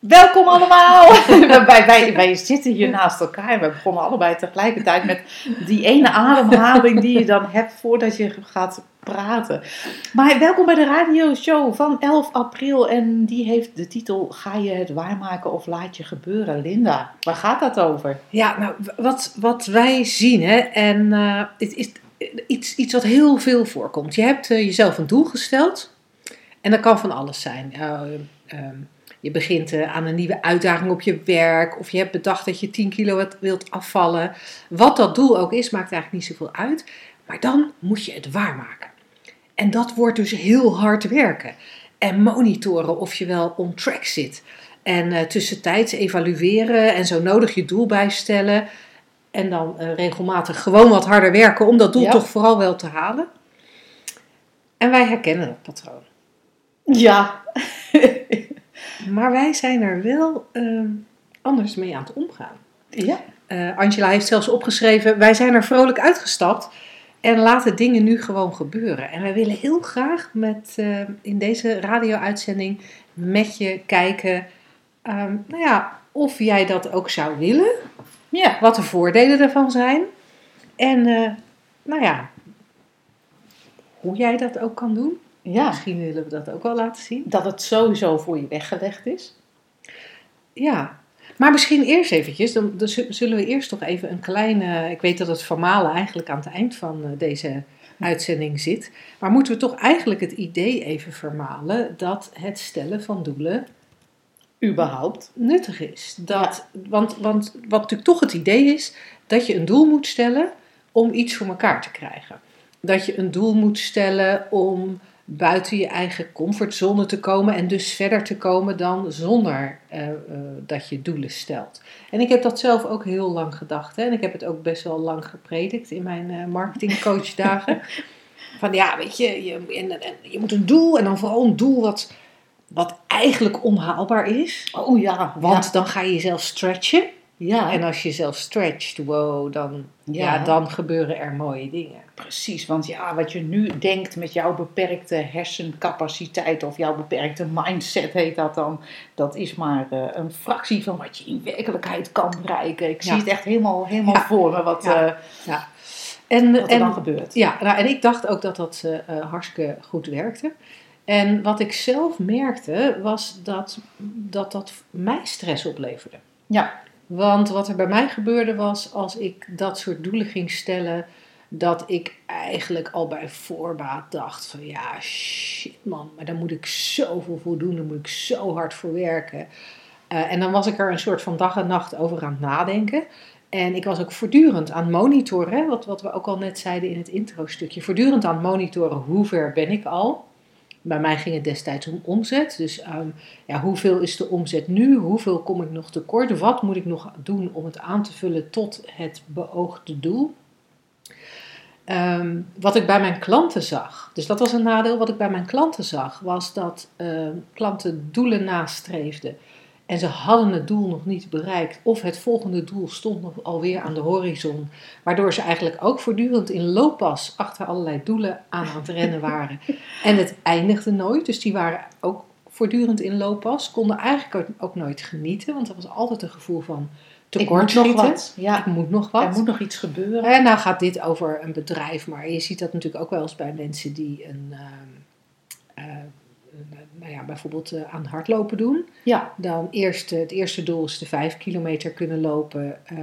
Welkom allemaal! wij, wij, zitten hier naast elkaar en we begonnen allebei tegelijkertijd met die ene ademhaling die je dan hebt voordat je gaat praten. Maar welkom bij de radioshow van 11 april en die heeft de titel Ga je het waarmaken of laat je gebeuren? Linda, waar gaat dat over? Ja, nou, wat, wat wij zien, hè, en eh, het is iets, iets wat heel veel voorkomt. Je hebt eh, jezelf een doel gesteld en dat kan van alles zijn. Uh, je begint uh, aan een nieuwe uitdaging op je werk. Of je hebt bedacht dat je 10 kilo wilt afvallen. Wat dat doel ook is, maakt eigenlijk niet zoveel uit. Maar dan moet je het waarmaken. En dat wordt dus heel hard werken. En monitoren of je wel on track zit. En uh, tussentijds evalueren en zo nodig je doel bijstellen. En dan uh, regelmatig gewoon wat harder werken om dat doel ja. toch vooral wel te halen. En wij herkennen dat patroon. Ja. Maar wij zijn er wel uh, anders mee aan het omgaan. Ja. Uh, Angela heeft zelfs opgeschreven: wij zijn er vrolijk uitgestapt en laten dingen nu gewoon gebeuren. En wij willen heel graag met, uh, in deze radio-uitzending met je kijken, um, nou ja, of jij dat ook zou willen. Ja. Wat de voordelen daarvan zijn. En nou ja, hoe jij dat ook kan doen. Ja. Misschien willen we dat ook wel laten zien. Dat het sowieso voor je weggelegd is. Ja, maar misschien eerst eventjes, dan, dan zullen we eerst toch even een kleine... Ik weet dat het formale eigenlijk aan het eind van deze uitzending zit. Maar moeten we toch eigenlijk het idee even vermalen dat het stellen van doelen überhaupt nuttig is. Dat, ja. want, want wat natuurlijk toch het idee is, dat je een doel moet stellen om iets voor elkaar te krijgen. Dat je een doel moet stellen om buiten je eigen comfortzone te komen en dus verder te komen dan zonder uh, uh, dat je doelen stelt. En ik heb dat zelf ook heel lang gedacht hè? en ik heb het ook best wel lang gepredikt in mijn uh, marketingcoachdagen. Van ja, weet je, je, en, en, je moet een doel en dan vooral een doel wat, wat eigenlijk onhaalbaar is. Oh ja, want ja. dan ga je jezelf stretchen. Ja. En als je jezelf stretcht, wow, dan, ja. ja. dan gebeuren er mooie dingen. Precies, want ja, wat je nu denkt met jouw beperkte hersencapaciteit of jouw beperkte mindset heet dat dan, dat is maar uh, een fractie van wat je in werkelijkheid kan bereiken. Ik zie het echt helemaal, helemaal Ja. voor me wat, Ja. eh, Ja. En, wat er en, dan gebeurt. Ja, nou, en ik dacht ook dat dat eh, eh, hartstikke goed werkte. En wat ik zelf merkte, was dat dat, dat mij stress opleverde. Ja, Want wat er bij mij gebeurde was, als ik dat soort doelen ging stellen, dat ik eigenlijk al bij voorbaat dacht van ja, shit man, maar daar moet ik zoveel voor doen, daar moet ik zo hard voor werken. Eh, en dan was ik er een soort van dag en nacht over aan het nadenken. En ik was ook voortdurend aan het monitoren, wat, wat we ook al net zeiden in het intro-stukje. Voortdurend aan het monitoren, hoe ver ben ik al? Bij mij ging het destijds om omzet. Dus ehm, ja, hoeveel is de omzet nu? Hoeveel kom ik nog tekort? Wat moet ik nog doen om het aan te vullen tot het beoogde doel? Ehm, wat ik bij mijn klanten zag, dus dat was een nadeel. Wat ik bij mijn klanten zag, was dat ehm, klanten doelen nastreefden. En ze hadden het doel nog niet bereikt, of het volgende doel stond nog alweer aan de horizon. Waardoor ze eigenlijk ook voortdurend in looppas achter allerlei doelen aan aan het rennen waren. En het eindigde nooit, dus die waren ook voortdurend in looppas. Konden eigenlijk ook, nooit genieten, want er was altijd een gevoel van tekortschieten. nog wat. Ik Ja, moet nog wat. er moet nog iets gebeuren. En nou gaat dit over een bedrijf, maar je ziet dat natuurlijk ook wel eens bij mensen die een, ehm, eh, nou ja, bijvoorbeeld eh, aan hardlopen doen. Ja, Dan eerst, eh, het eerste doel is de 5 kilometer kunnen lopen, eh,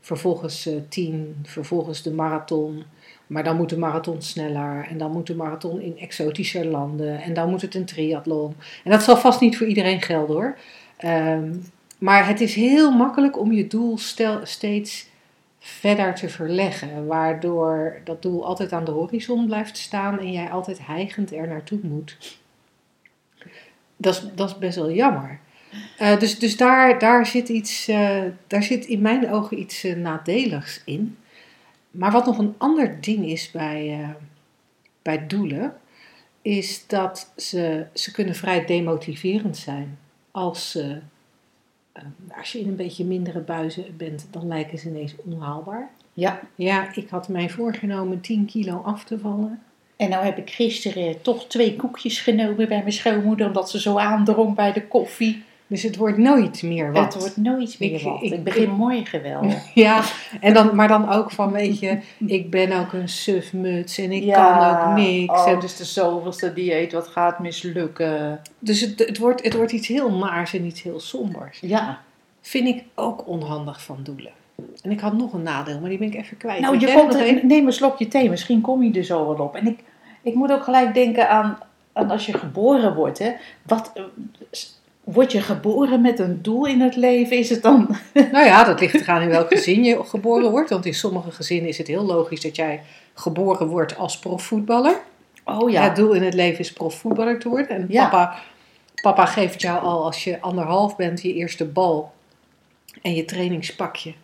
vervolgens eh 10, vervolgens de marathon. Maar dan moet de marathon sneller en dan moet de marathon in exotische landen en dan moet het een triathlon. En dat zal vast niet voor iedereen gelden hoor. Ehm, maar het is heel makkelijk om je doel stel, steeds verder te verleggen, waardoor dat doel altijd aan de horizon blijft staan en jij altijd hijgend er naartoe moet. Dat is, dat is best wel jammer. Eh, dus dus daar, daar, zit iets, eh, daar zit in mijn ogen iets eh, nadeligs in. Maar wat nog een ander ding is bij, bij doelen, is dat ze, ze kunnen vrij demotiverend zijn. Als, als je in een beetje mindere buizen bent, dan lijken ze ineens onhaalbaar. Ja. Ja, ik had mij voorgenomen 10 kilo af te vallen. En nou heb ik gisteren toch twee koekjes genomen bij mijn schoonmoeder, omdat ze zo aandrong bij de koffie. Dus het wordt nooit meer wat. Het wordt nooit meer Ik- wat. ik- Ik, begin morgen wel. Ja, en dan, maar dan ook van, weet je, ik ben ook een sufmuts en ik kan ook niks. Oh, En is de zoveelste dieet wat gaat mislukken. dus het, het, wordt, het wordt iets heel maars en iets heel sombers. Ja. Vind ik ook onhandig van doelen. En ik had nog een nadeel, maar die ben ik even kwijt. Nou, je komt neem een slokje thee, misschien kom je er zo wel op. En ik, ik moet ook gelijk denken aan, aan als je geboren wordt. Hè? Wat, word je geboren met een doel in het leven? Is het dan... Nou ja, dat ligt eraan in welk gezin je geboren wordt. Want in sommige gezinnen is het heel logisch dat jij geboren wordt als profvoetballer. Oh Het doel in het leven is profvoetballer te worden. En Ja. papa, papa geeft jou al als je anderhalf bent je eerste bal en je trainingspakje.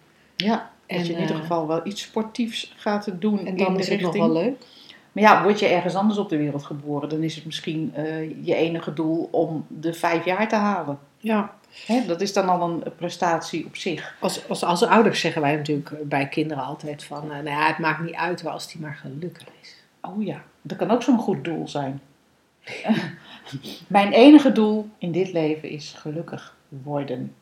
Ja, En, dat je in ieder eh, geval wel iets sportiefs gaat doen En in dan de is het nog richting. wel leuk. Maar ja, word je ergens anders op de wereld geboren, dan is het misschien eh, je enige doel om de vijf jaar te halen. Ja, Hè, dat is dan al een prestatie op zich. als, als, als ouders zeggen wij natuurlijk bij kinderen altijd van... eh, nou ja, het maakt niet uit als die maar gelukkig is. Oh ja, dat kan ook zo'n goed doel zijn. Mijn enige doel in dit leven is gelukkig worden.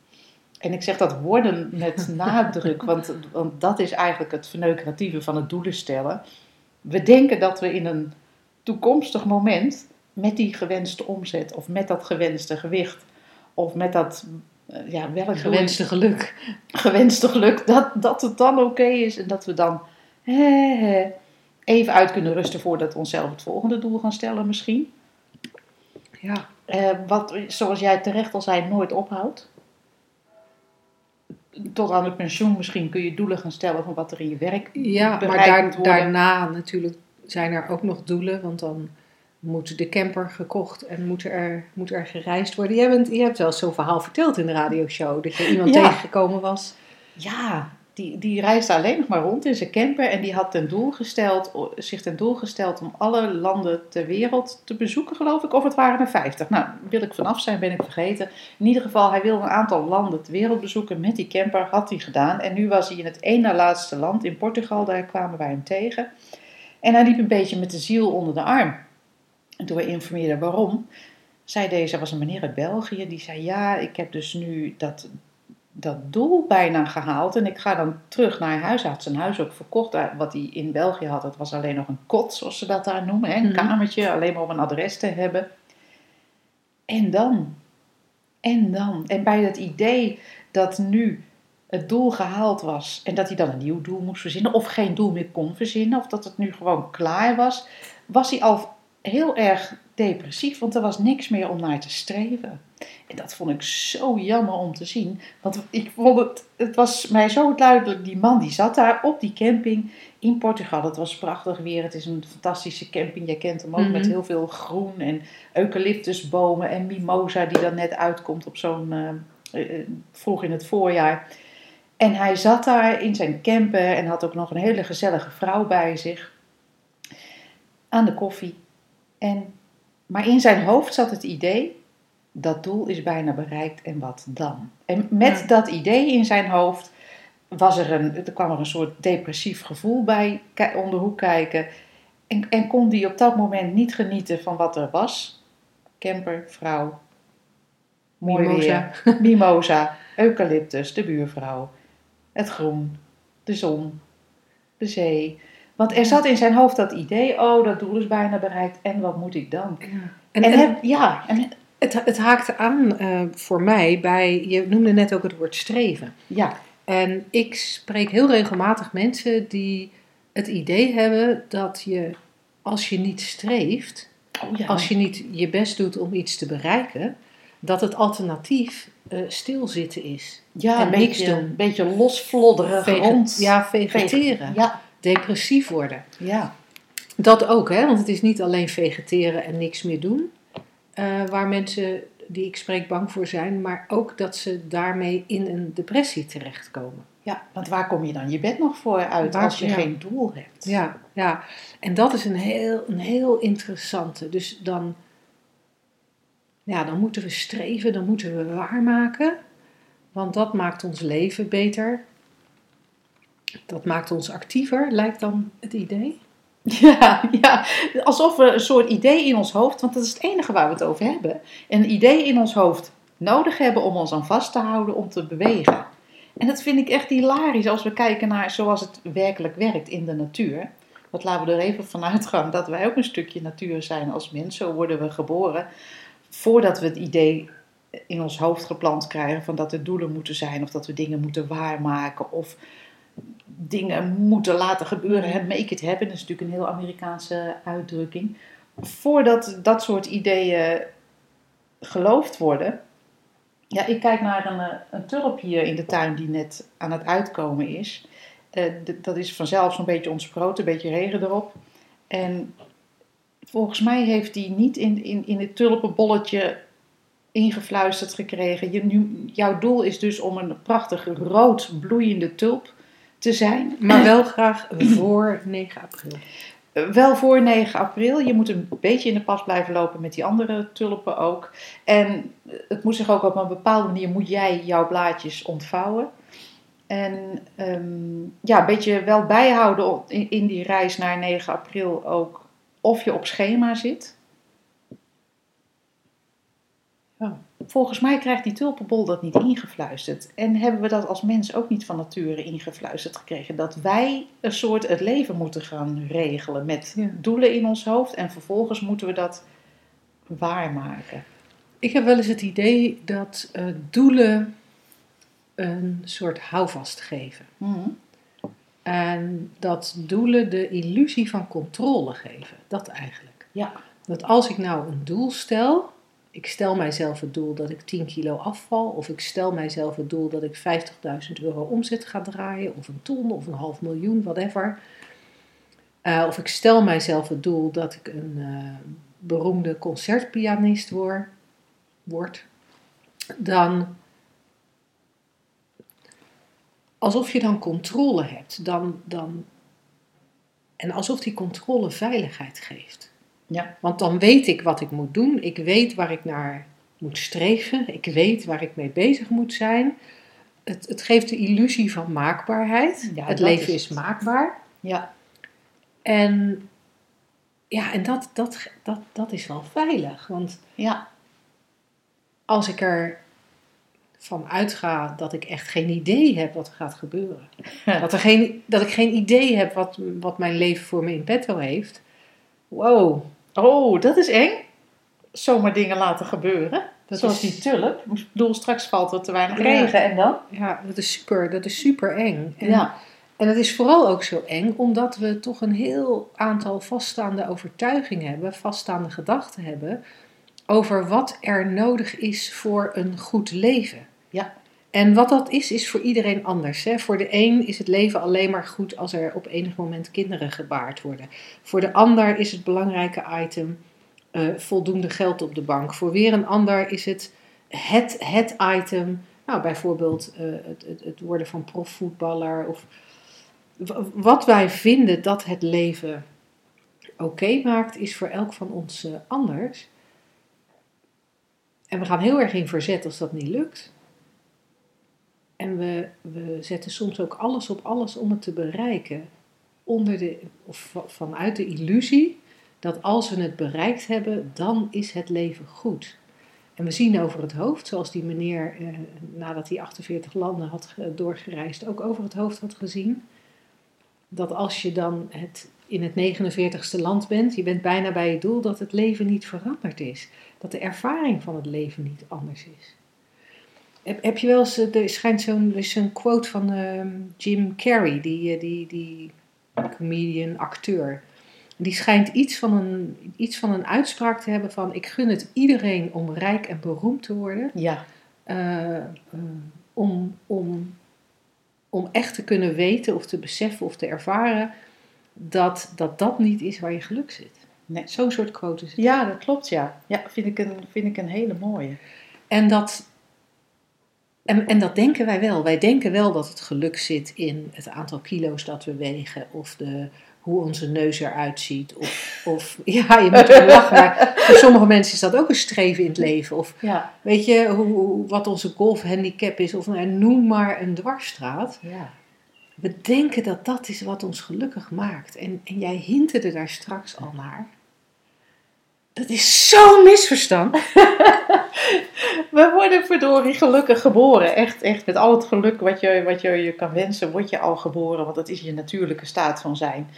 En ik zeg dat worden met nadruk, want, want dat is eigenlijk het verneukeratieve van het doelen stellen. We denken dat we in een toekomstig moment met die gewenste omzet of met dat gewenste gewicht of met dat eh, ja, welk Gewenste geluk. gewenste geluk, dat, dat het dan oké is en dat we dan even uit kunnen rusten voordat we onszelf het volgende doel gaan stellen misschien. Ja. Eh, wat, zoals jij terecht al zei, nooit ophoudt. Tot aan het pensioen misschien kun je doelen gaan stellen van wat er in je werk Ja, maar daar, daarna natuurlijk zijn er ook nog doelen, want dan moet de camper gekocht en moet er, moet er gereisd worden. Jij bent, je hebt wel zo'n verhaal verteld in de radioshow, dat je iemand Ja. tegengekomen was. Ja, die, die reisde alleen nog maar rond in zijn camper en die had ten doel gesteld, zich ten doel gesteld om alle landen ter wereld te bezoeken, geloof ik. Of het waren er 50. Nou, wil ik vanaf zijn, ben ik vergeten. In ieder geval, hij wilde een aantal landen ter wereld bezoeken met die camper, had hij gedaan. En nu was hij in het één na laatste land, in Portugal, daar kwamen wij hem tegen. En hij liep een beetje met de ziel onder de arm. En toen we informeerden waarom, zei deze, was een meneer uit België, die zei, ja, ik heb dus nu dat dat doel bijna gehaald. En ik ga dan terug naar huis. Hij had zijn huis ook verkocht. Wat hij in België had, dat was alleen nog een kot, zoals ze dat daar noemen. Hè? Een Mhm. kamertje, alleen maar om een adres te hebben. En dan? En dan? En bij het idee dat nu het doel gehaald was en dat hij dan een nieuw doel moest verzinnen, of geen doel meer kon verzinnen, of dat het nu gewoon klaar was, was hij al heel erg depressief, want er was niks meer om naar te streven. En dat vond ik zo jammer om te zien. Want ik vond het, het was mij zo duidelijk, die man die zat daar op die camping in Portugal. Het was prachtig weer, het is een fantastische camping. Jij kent hem ook Mhm. met heel veel groen en eucalyptusbomen en mimosa die dan net uitkomt op zo'n, eh, eh, vroeg in het voorjaar. En hij zat daar in zijn camper en had ook nog een hele gezellige vrouw bij zich. Aan de koffie. En, maar in zijn hoofd zat het idee, dat doel is bijna bereikt en wat dan? En met Ja. dat idee in zijn hoofd was er een, er kwam er een soort depressief gevoel bij om de hoek kijken. En, en kon hij op dat moment niet genieten van wat er was. Camper, vrouw, mooi Mimosa. weer, mimosa, eucalyptus, de buurvrouw, het groen, de zon, de zee. Want er zat in zijn hoofd dat idee, oh dat doel is bijna bereikt en wat moet ik dan? En, En, en heb- ja, en, het, het haakte aan eh, voor mij bij, je noemde net ook het woord streven. ja, En ik spreek heel regelmatig mensen die het idee hebben dat je, als je niet streeft, oh ja, als je niet je best doet om iets te bereiken, dat het alternatief eh, stilzitten is. ja, en een niks beetje, doen. een beetje losflodderen Vege- rond. ja, vegeteren. Ja, Depressief worden. ja, Dat ook, hè? want het is niet alleen vegeteren en niks meer doen, eh, waar mensen die ik spreek bang voor zijn, maar ook dat ze daarmee in een depressie terechtkomen. Ja, want waar kom je dan je bed nog voor uit Waar- als je ja. geen doel hebt? Ja, ja. En dat is een heel, een heel interessante. Dus dan, ja, dan moeten we streven, dan moeten we waarmaken. Want dat maakt ons leven beter. Dat maakt ons actiever, lijkt dan het idee. Ja, ja, alsof we een soort idee in ons hoofd, want dat is het enige waar we het over hebben, een idee in ons hoofd nodig hebben om ons aan vast te houden om te bewegen. En dat vind ik echt hilarisch als we kijken naar zoals het werkelijk werkt in de natuur. Want laten we er even vanuit gaan dat wij ook een stukje natuur zijn als mens. Zo worden we geboren. Voordat we het idee in ons hoofd geplant krijgen van dat er doelen moeten zijn of dat we dingen moeten waarmaken of dingen moeten laten gebeuren. Make it happen, dat is natuurlijk een heel Amerikaanse uitdrukking. Voordat dat soort ideeën geloofd worden. Ja, ik kijk naar een, eh, een tulp hier in de tuin die net aan het uitkomen is. Eh, dat is vanzelf zo'n beetje ontsproten, een beetje regen erop. En volgens mij heeft hij niet in, in, in het tulpenbolletje ingefluisterd gekregen. Je, jouw doel is dus om een prachtige rood bloeiende tulp te zijn. Maar wel graag voor 9 april. Wel voor 9 april. Je moet een beetje in de pas blijven lopen met die andere tulpen ook. En eh, het moet zich ook op een bepaalde manier, moet jij jouw blaadjes ontvouwen. En ehm, ja, een beetje wel bijhouden in, in die reis naar 9 april ook of je op schema zit. Ja. Volgens mij krijgt die tulpenbol dat niet ingefluisterd. En hebben we dat als mens ook niet van nature ingefluisterd gekregen. Dat wij een soort het leven moeten gaan regelen met Ja. doelen in ons hoofd. En vervolgens moeten we dat waarmaken. Ik heb wel eens het idee dat eh, doelen een soort houvast geven. Mhm. En dat doelen de illusie van controle geven. Dat eigenlijk. Ja. Dat als ik nou een doel stel, ik stel mijzelf het doel dat ik 10 kilo afval, of ik stel mijzelf het doel dat ik 50.000 euro omzet ga draaien, of een ton, of een half miljoen, whatever. Eh, of ik stel mijzelf het doel dat ik een eh, beroemde concertpianist word, word, dan alsof je dan controle hebt, dan, dan, en alsof die controle veiligheid geeft. Ja. Want dan weet ik wat ik moet doen. Ik weet waar ik naar moet streven. Ik weet waar ik mee bezig moet zijn. Het, het geeft de illusie van maakbaarheid. Ja, het leven is het. maakbaar. Ja. En ja, en dat, dat, dat, dat is wel veilig. Want Ja. als ik er van uitga dat ik echt geen idee heb wat er gaat gebeuren. Dat, er geen, dat ik geen idee heb wat, wat mijn leven voor me in petto heeft. Wow, Oh, dat is eng. Zomaar dingen laten gebeuren. Dat Zoals is- die tulp. Ik bedoel, straks valt er te weinig regen en dan? ja, dat is super, dat is super eng. En, Ja. en het is vooral ook zo eng omdat we toch een heel aantal vaststaande overtuigingen hebben, vaststaande gedachten hebben over wat er nodig is voor een goed leven. Ja. En wat dat is, is voor iedereen anders. Hè? Voor de een is het leven alleen maar goed als er op enig moment kinderen gebaard worden. Voor de ander is het belangrijke item eh, voldoende geld op de bank. Voor weer een ander is het het, het item, nou, bijvoorbeeld eh, het, het, het worden van profvoetballer. Of wat wij vinden dat het leven oké maakt, is voor elk van ons eh, anders. En we gaan heel erg in verzet als dat niet lukt. En we, we zetten soms ook alles op alles om het te bereiken. Onder de, of va- vanuit de illusie dat als we het bereikt hebben, dan is het leven goed. En we zien over het hoofd, zoals die meneer eh, nadat hij 48 landen had ge- doorgereisd, ook over het hoofd had gezien. Dat als je dan het, in het 49ste land bent, je bent bijna bij je doel, dat het leven niet veranderd is. Dat de ervaring van het leven niet anders is. Heb, heb je wel eens, eh, er schijnt zo'n, is zo'n quote van ehm, Jim Carrey, die, eh, die, die comedian, acteur. Die schijnt iets van, een, iets van een uitspraak te hebben van... ik gun het iedereen om rijk en beroemd te worden. Ja. eh, om, om, om echt te kunnen weten of te beseffen of te ervaren... dat dat, dat niet is waar je geluk zit. Nee. Zo'n soort quote is het. Ja, dat klopt, ja. Ja, vind ik een, vind ik een hele mooie. En dat, en, en dat denken wij wel. Wij denken wel dat het geluk zit in het aantal kilo's dat we wegen. Of de, hoe onze neus eruit ziet. Of, of ja, je moet er lachen. Maar voor sommige mensen is dat ook een streven in het leven. Of Ja. weet je, hoe, wat onze golfhandicap is. Of nou, noem maar een dwarsstraat. ja. We denken dat dat is wat ons gelukkig maakt. En, en jij hinterde daar straks al naar. Dat is zo'n misverstand. We worden verdorie gelukkig geboren. Echt, echt. Met al het geluk wat je, wat je je kan wensen, word je al geboren. Want dat is je natuurlijke staat van zijn.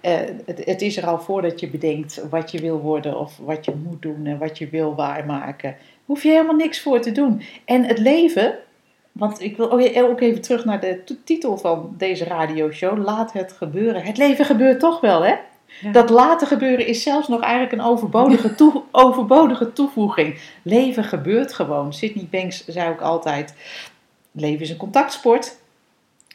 Eh, het, het is er al voordat je bedenkt wat je wil worden of wat je moet doen en wat je wil waarmaken. Hoef je helemaal niks voor te doen. En het leven, want ik wil ook ook even terug naar de titel van deze radioshow. Laat het gebeuren. Het leven gebeurt toch wel, hè? Ja. Dat laten gebeuren is zelfs nog eigenlijk een overbodige, toe- overbodige toevoeging. Leven gebeurt gewoon. Sydney Banks zei ook altijd: leven is een contactsport.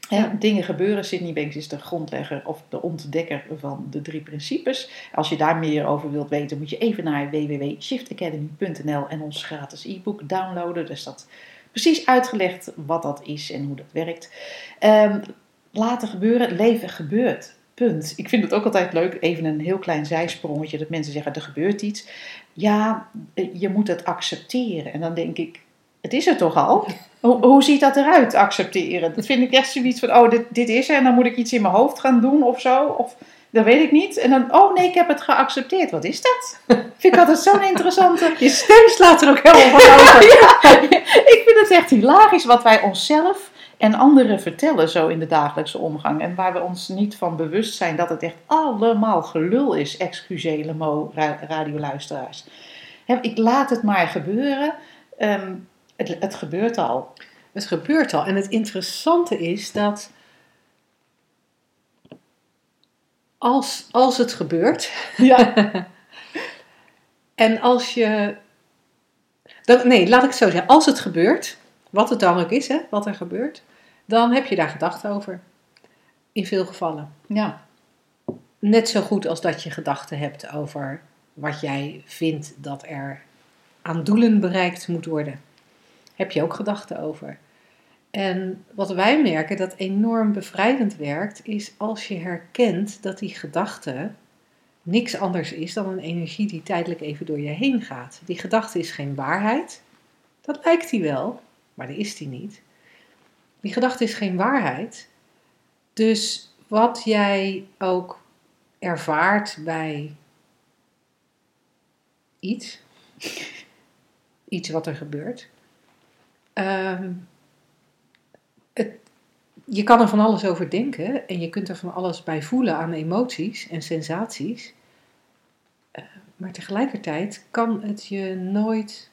Ja. Dingen gebeuren. Sydney Banks is de grondlegger of de ontdekker van de drie principes. Als je daar meer over wilt weten, moet je even naar www.shiftacademy.nl en ons gratis e-book downloaden. Daar staat precies uitgelegd wat dat is en hoe dat werkt. Ehm, laten gebeuren, leven gebeurt. Punt. Ik vind het ook altijd leuk, even een heel klein zijsprongetje, dat mensen zeggen er gebeurt iets. Ja, eh, je moet het accepteren. En dan denk ik, het is er toch al? Hoe, hoe ziet dat eruit, accepteren? Dat vind ik echt zoiets van, oh, dit, dit is er en dan moet ik iets in mijn hoofd gaan doen of zo. Of, dat weet ik niet. En dan, oh nee, ik heb het geaccepteerd. Wat is dat? Vind ik altijd zo'n interessante... Je stem slaat er ook helemaal van over. ik vind het echt hilarisch wat wij onszelf en anderen vertellen zo in de dagelijkse omgang. En waar we ons niet van bewust zijn dat het echt allemaal gelul is. Excuseer le mot, ra- radioluisteraars. Ik laat het maar gebeuren. Ehm, het, het gebeurt al. Het gebeurt al. En het interessante is dat als, als het gebeurt, Ja. en als je. Dan, nee, laat ik het zo zeggen. Als het gebeurt, wat het dan ook is, hè, wat er gebeurt, dan heb je daar gedachten over. In veel gevallen. ja. Net zo goed als dat je gedachten hebt over wat jij vindt dat er aan doelen bereikt moet worden. Heb je ook gedachten over. En wat wij merken dat enorm bevrijdend werkt, is als je herkent dat die gedachte niks anders is dan een energie die tijdelijk even door je heen gaat. Die gedachte is geen waarheid. Dat lijkt die wel, maar dat is die niet. Die gedachte is geen waarheid. Dus wat jij ook ervaart bij iets, iets wat er gebeurt. ehm, het, je kan er van alles over denken en je kunt er van alles bij voelen aan emoties en sensaties. Eh, maar tegelijkertijd kan het je nooit,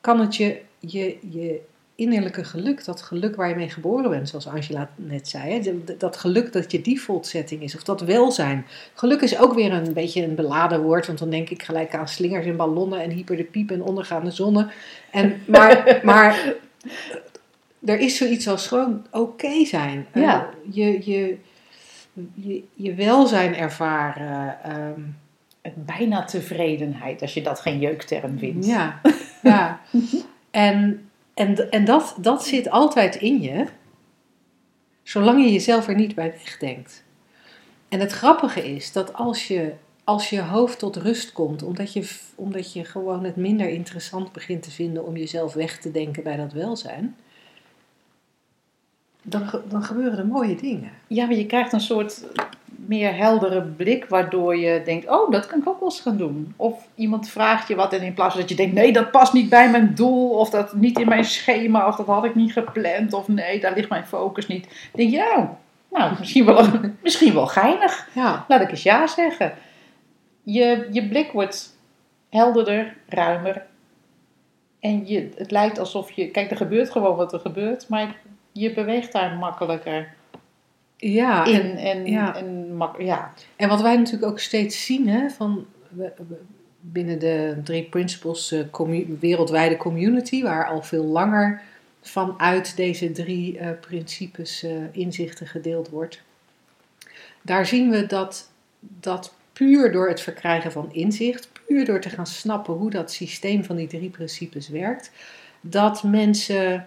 kan het je, je, je innerlijke geluk, dat geluk waar je mee geboren bent, zoals Angela net zei, hè, dat geluk dat je default setting is, of dat welzijn. Geluk is ook weer een beetje een beladen woord, want dan denk ik gelijk aan slingers en ballonnen en hyper de piep en ondergaande zonne. En, maar, maar er is zoiets als gewoon oké zijn. Eh, Ja. je, je, je, je welzijn ervaren. ehm, Bijna tevredenheid, als je dat geen jeukterm vindt. ja, ja. En, en, en dat, dat zit altijd in je, zolang je jezelf er niet bij wegdenkt. En het grappige is dat als je, als je hoofd tot rust komt, omdat je, omdat je gewoon het minder interessant begint te vinden om jezelf weg te denken bij dat welzijn, dan, dan gebeuren er mooie dingen. Ja, maar je krijgt een soort meer heldere blik, waardoor je denkt, oh, dat kan ik ook wel eens gaan doen. Of iemand vraagt je wat en in plaats van dat je denkt, nee, dat past niet bij mijn doel, of dat niet in mijn schema, of dat had ik niet gepland, of nee, daar ligt mijn focus niet. Denk je, oh, nou, misschien wel, misschien wel geinig. Ja, Laat ik eens ja zeggen. Je, je blik wordt helderder, ruimer. En je, het lijkt alsof je, kijk, er gebeurt gewoon wat er gebeurt, maar je beweegt daar makkelijker ja en, in. En, ja. en ja. En wat wij natuurlijk ook steeds zien hè, van, binnen de drie principles eh, commu- wereldwijde community, waar al veel langer vanuit deze drie eh, principes eh, inzichten gedeeld wordt. Daar zien we dat, dat puur door het verkrijgen van inzicht, puur door te gaan snappen hoe dat systeem van die drie principes werkt, dat mensen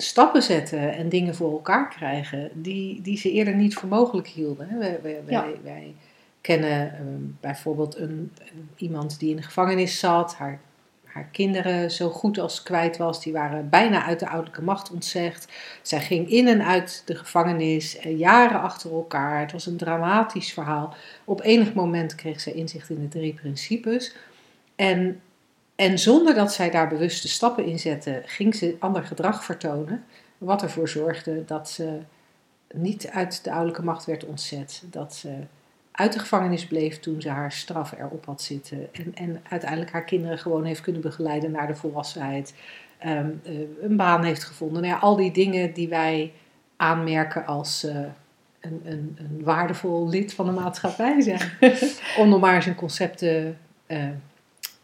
stappen zetten en dingen voor elkaar krijgen die, die ze eerder niet voor mogelijk hielden. Wij, wij, Ja. wij, wij kennen ehm, bijvoorbeeld een, iemand die in de gevangenis zat, haar, haar kinderen zo goed als kwijt was, die waren bijna uit de ouderlijke macht ontzegd. Zij ging in en uit de gevangenis, eh, jaren achter elkaar. Het was een dramatisch verhaal. Op enig moment kreeg zij inzicht in de drie principes. En, en zonder dat zij daar bewuste stappen in zette, ging ze ander gedrag vertonen. Wat ervoor zorgde dat ze niet uit de ouderlijke macht werd ontzet. Dat ze uit de gevangenis bleef toen ze haar straf erop had zitten. En, en uiteindelijk haar kinderen gewoon heeft kunnen begeleiden naar de volwassenheid. Ehm, eh, een baan heeft gevonden. Nou ja, al die dingen die wij aanmerken als eh, een, een, een waardevol lid van de maatschappij zijn. Om nog maar eens een concept te, eh,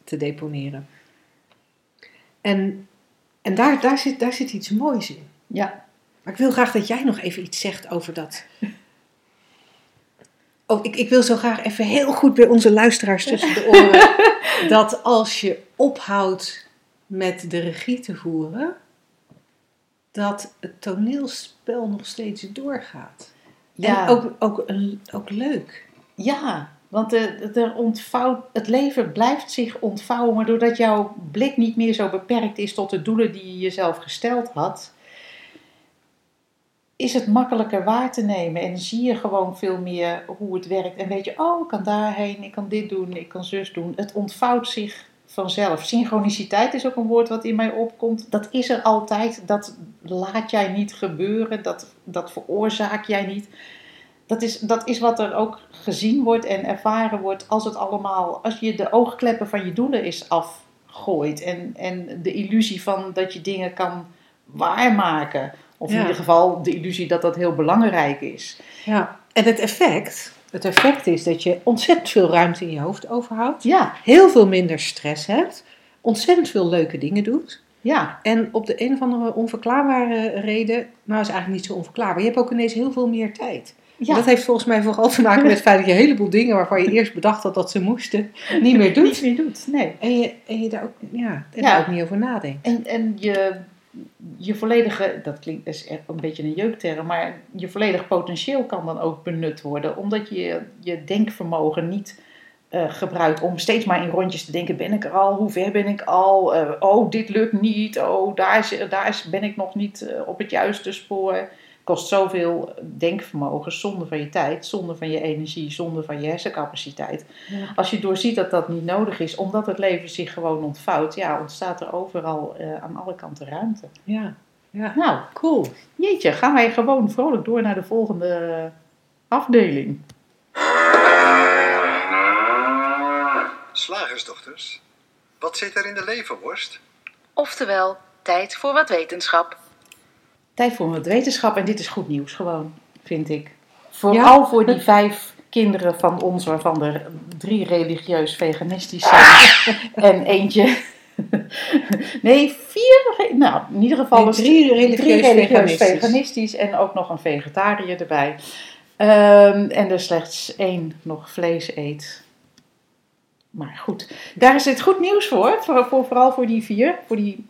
te deponeren. En, en daar, daar, zit, daar zit iets moois in. Ja, Maar ik wil graag dat jij nog even iets zegt over dat. Oh, ik, ik wil zo graag even heel goed bij onze luisteraars tussen de oren. dat als je ophoudt met de regie te voeren, dat het toneelspel nog steeds doorgaat. ja. En ook, ook, ook leuk. Ja, want het leven blijft zich ontvouwen, maar doordat jouw blik niet meer zo beperkt is tot de doelen die je jezelf gesteld had, is het makkelijker waar te nemen en zie je gewoon veel meer hoe het werkt. En weet je, oh, ik kan daarheen, ik kan dit doen, ik kan zus doen. Het ontvouwt zich vanzelf. Synchroniciteit is ook een woord wat in mij opkomt. Dat is er altijd, dat laat jij niet gebeuren, dat, dat veroorzaak jij niet. Dat is, dat is wat er ook gezien wordt en ervaren wordt als het allemaal, als je de oogkleppen van je doelen is afgooit en, en de illusie van dat je dingen kan waarmaken. Of in Ja. ieder geval de illusie dat dat heel belangrijk is. Ja. En het effect, het effect is dat je ontzettend veel ruimte in je hoofd overhoudt. Ja, Heel veel minder stress hebt. Ontzettend veel leuke dingen doet. ja, En op de een of andere onverklaarbare reden, nou is eigenlijk niet zo onverklaarbaar, je hebt ook ineens heel veel meer tijd. Ja. Dat heeft volgens mij vooral te maken met het feit dat je een heleboel dingen waarvan je eerst bedacht had dat ze moesten, niet meer doet. Niet meer doet, nee. En je, en je daar ook, ja, en Ja. daar ook niet over nadenkt. En, en je, je volledige, dat klinkt is echt een beetje een jeukterm, maar je volledig potentieel kan dan ook benut worden. Omdat je je denkvermogen niet eh, gebruikt om steeds maar in rondjes te denken: ben ik er al? Hoe ver ben ik al? Eh, oh, dit lukt niet. Oh, daar, is, daar is, ben ik nog niet eh, op het juiste spoor. Kost zoveel denkvermogen, zonde van je tijd, zonde van je energie, zonde van je hersencapaciteit. Ja. Als je doorziet dat dat niet nodig is, omdat het leven zich gewoon ontvouwt, ja, ontstaat er overal eh, aan alle kanten ruimte. Ja, ja. Nou, cool. jeetje, gaan wij gewoon vrolijk door naar de volgende afdeling. Slagersdochters, wat zit er in de leverworst? Oftewel, tijd voor wat wetenschap. Tijd voor wat wetenschap en dit is goed nieuws gewoon, vind ik. Vooral voor die vijf kinderen van ons, waarvan er drie religieus veganistisch zijn en eentje... Nee, vier. Nou, in ieder geval Nee, drie religieus veganistisch. veganistisch en ook nog een vegetariër erbij. Ehm, en er slechts één nog vlees eet. Maar goed, daar is het goed nieuws voor, voor, voor- vooral voor die vier. Voor die,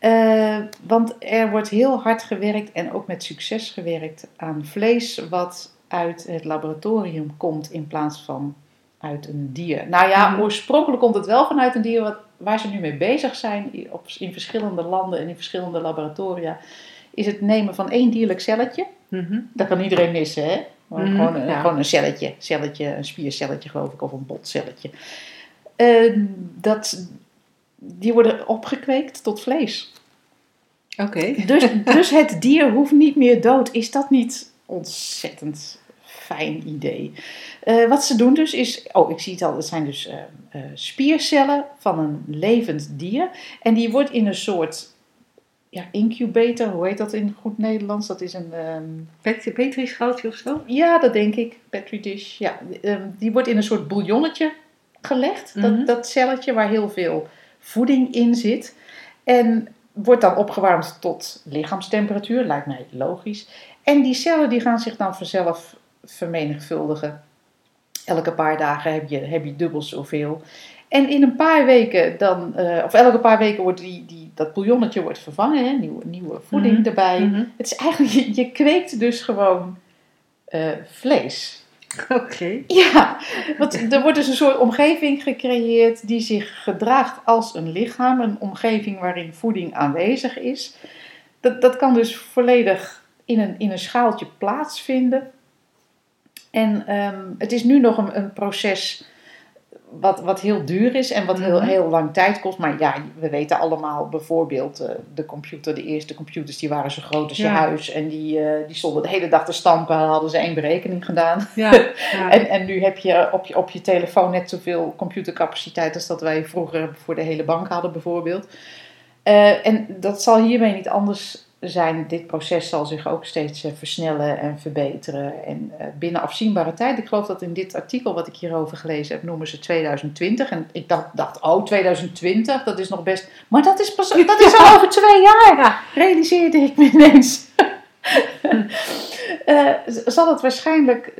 eh, want er wordt heel hard gewerkt en ook met succes gewerkt aan vlees wat uit het laboratorium komt in plaats van uit een dier. Nou ja, Mhm. oorspronkelijk komt het wel vanuit een dier wat, waar ze nu mee bezig zijn op, in verschillende landen en in verschillende laboratoria. Is het nemen van één dierlijk celletje. Mhm. Dat kan iedereen missen, hè? Gewoon, Mhm, gewoon, een, ja. gewoon een celletje, celletje, een spiercelletje geloof ik, of een botcelletje. Eh, dat, die worden opgekweekt tot vlees. Oké. Dus, dus het dier hoeft niet meer dood. Is dat niet ontzettend fijn idee? Eh, wat ze doen dus is, oh ik zie het al, het zijn dus eh, eh, spiercellen van een levend dier. En die wordt in een soort ja, incubator, hoe heet dat in goed Nederlands? Dat is een... Pet- Petri-schaaltje of zo? ja, dat denk ik. Petri dish. Ja, ehm, die wordt in een soort bouillonnetje gelegd. Mhm. dat, dat celletje waar heel veel voeding in zit. En wordt dan opgewarmd tot lichaamstemperatuur. Lijkt mij logisch. En die cellen die gaan zich dan vanzelf vermenigvuldigen. Elke paar dagen heb je, heb je dubbel zoveel. En in een paar weken dan, eh, of elke paar weken wordt die, die, dat bouillonnetje wordt vervangen, hè, nieuwe, nieuwe voeding Mhm. erbij. Mhm. Het is eigenlijk, je, je kweekt dus gewoon eh, vlees. Oké. Ja, want er wordt dus een soort omgeving gecreëerd die zich gedraagt als een lichaam. Een omgeving waarin voeding aanwezig is. Dat, dat kan dus volledig in een, in een schaaltje plaatsvinden. En ehm, het is nu nog een, een proces wat, wat heel duur is en wat heel, Mhm. heel lang tijd kost. Maar ja, we weten allemaal bijvoorbeeld eh, de computer, de eerste computers, die waren zo groot als je huis. En die, eh, die stonden de hele dag te stampen, hadden ze één berekening gedaan. Ja. ja. En, en nu heb je op, je op je telefoon net zoveel computercapaciteit als dat wij vroeger voor de hele bank hadden, bijvoorbeeld. Eh, en dat zal hiermee niet anders zijn. Dit proces zal zich ook steeds eh, versnellen en verbeteren. En eh, binnen afzienbare tijd, ik geloof dat in dit artikel wat ik hierover gelezen heb, noemen ze 2020. En ik dacht, dacht oh, 2020, dat is nog best. Maar dat is, pas, dat is al over twee jaar, Ja. realiseerde ik me ineens. Eh, zal het waarschijnlijk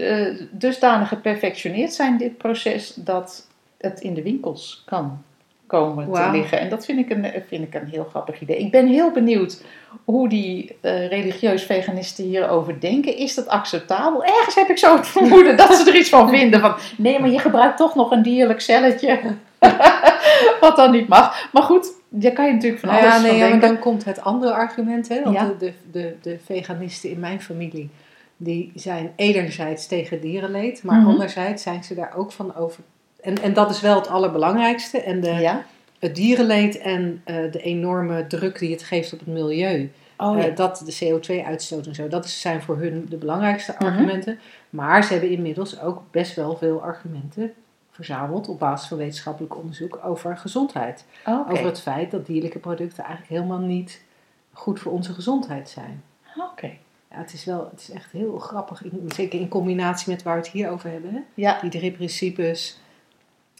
dusdanig geperfectioneerd zijn, dit proces, dat het in de winkels kan komen te liggen. En dat vind ik, een, vind ik een heel grappig idee. Ik ben heel benieuwd hoe die eh, religieus veganisten hierover denken. Is dat acceptabel? Ergens heb ik zo het vermoeden dat ze er iets van vinden. Van, nee, maar je gebruikt toch nog een dierlijk celletje. Wat dan niet mag. Maar goed, daar kan je natuurlijk van Nou alles ja, nee, van ja, denken. dan komt het andere argument. Hè? Want Ja. de, de, de, veganisten in mijn familie, die zijn enerzijds tegen dierenleed, maar Mhm. anderzijds zijn ze daar ook van over. En, en dat is wel het allerbelangrijkste. En de, Ja? het dierenleed en eh, de enorme druk die het geeft op het milieu. Oh ja. Eh, dat de CO2-uitstoot en zo, dat zijn voor hun de belangrijkste Mhm. argumenten. Maar ze hebben inmiddels ook best wel veel argumenten verzameld op basis van wetenschappelijk onderzoek over gezondheid. Oh. Over het feit dat dierlijke producten eigenlijk helemaal niet goed voor onze gezondheid zijn. Oké. Ja, het is wel, het is echt heel grappig, in- zeker in combinatie met waar we het hier over hebben. Hè? Ja. Die drie principes,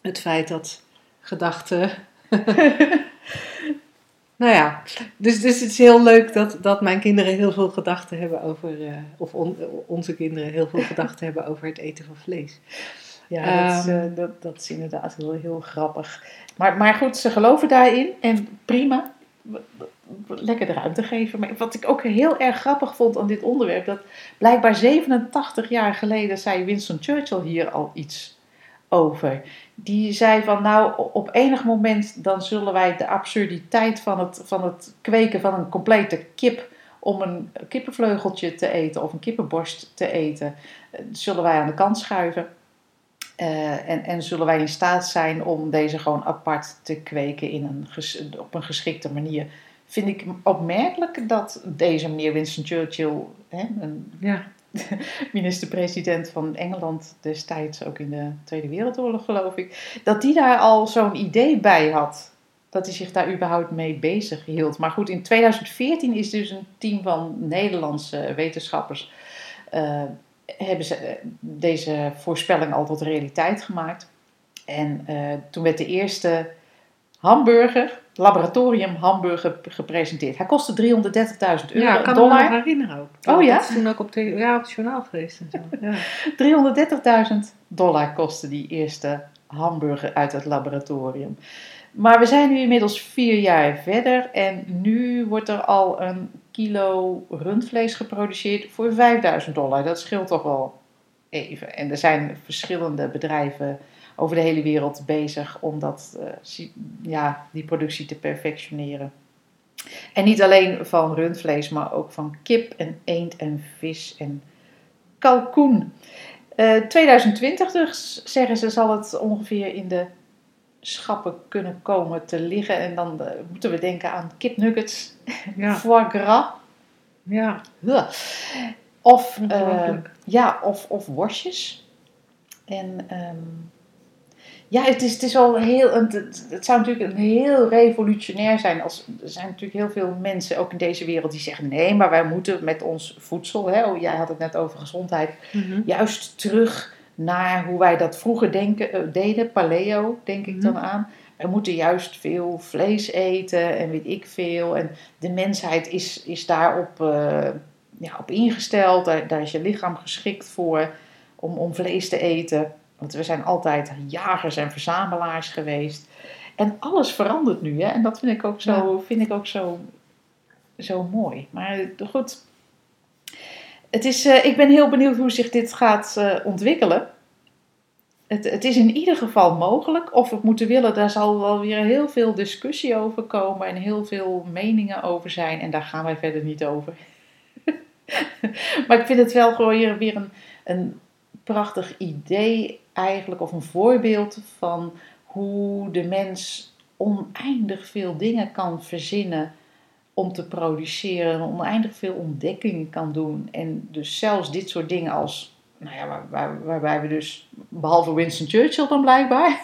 het feit dat gedachten. nou ja, dus, dus het is heel leuk dat, dat mijn kinderen heel veel gedachten hebben over, eh, of on- onze kinderen heel veel gedachten hebben over het eten van vlees. Ja, dat, is, Ehm. eh, dat, dat is inderdaad heel, heel grappig. Maar, maar goed, ze geloven daarin en prima. Lekker de ruimte geven. Maar wat ik ook heel erg grappig vond aan dit onderwerp, dat blijkbaar 87 jaar geleden zei Winston Churchill hier al iets over. Die zei van nou, op enig moment dan zullen wij de absurditeit van het, van het kweken van een complete kip om een kippenvleugeltje te eten of een kippenborst te eten, eh, zullen wij aan de kant schuiven. Eh, en, en zullen wij in staat zijn om deze gewoon apart te kweken in een ges- op een geschikte manier. Vind ik opmerkelijk dat deze meneer Winston Churchill, hè, een Ja, minister-president van Engeland destijds, ook in de Tweede Wereldoorlog geloof ik, dat die daar al zo'n idee bij had. Dat hij zich daar überhaupt mee bezig hield. Maar goed, in 2014 is dus een team van Nederlandse wetenschappers. eh, hebben ze eh, deze voorspelling al tot realiteit gemaakt. En eh, toen werd de eerste hamburger, laboratorium hamburger, gepresenteerd. Hij kostte 330.000 euro. ja ik kan me dollar. nog herinneren ook. Oh ja? Dat is toen ook op, de, ja, op het journaal geweest en zo. Ja. 330.000 dollar kostte die eerste hamburger uit het laboratorium. Maar we zijn nu inmiddels vier jaar verder en nu wordt er al een kilo rundvlees geproduceerd voor 5000 dollar. Dat scheelt toch wel even. En er zijn verschillende bedrijven over de hele wereld bezig om dat, eh, ja, die productie te perfectioneren. En niet alleen van rundvlees, maar ook van kip en eend en vis en kalkoen. Eh 2020 dus, zeggen ze, zal het ongeveer in de schappen kunnen komen te liggen. En dan eh, moeten we denken aan kipnuggets, Ja. foie gras. ja, Huh. Of, eh, ja, of, of worstjes. En ehm, ja, het is, het is al heel. Het, het- zou natuurlijk een heel revolutionair zijn. Als, er zijn natuurlijk heel veel mensen, ook in deze wereld, die zeggen: nee, maar wij moeten met ons voedsel. Hè, oh, jij had het net over gezondheid. Mhm. Juist terug naar hoe wij dat vroeger denken, eh, deden. Paleo, denk ik dan Mhm. aan. We moeten juist veel vlees eten en weet ik veel. En de mensheid is, is daarop eh, ja, op ingesteld. Daar, daar is je lichaam geschikt voor om, om vlees te eten. Want we zijn altijd jagers en verzamelaars geweest. En alles verandert nu, hè? En dat vind ik ook zo, vind ik ook zo, zo mooi. Maar goed, het is, eh, ik ben heel benieuwd hoe zich dit gaat eh, ontwikkelen. Het, het is in ieder geval mogelijk. Of we het moeten willen, daar zal wel weer heel veel discussie over komen en heel veel meningen over zijn. En daar gaan wij verder niet over. maar ik vind het wel gewoon weer, weer een, een prachtig idee eigenlijk, of een voorbeeld van hoe de mens oneindig veel dingen kan verzinnen om te produceren, oneindig veel ontdekkingen kan doen. En dus zelfs dit soort dingen als, nou ja, waar, waar, waarbij we dus, behalve Winston Churchill dan blijkbaar,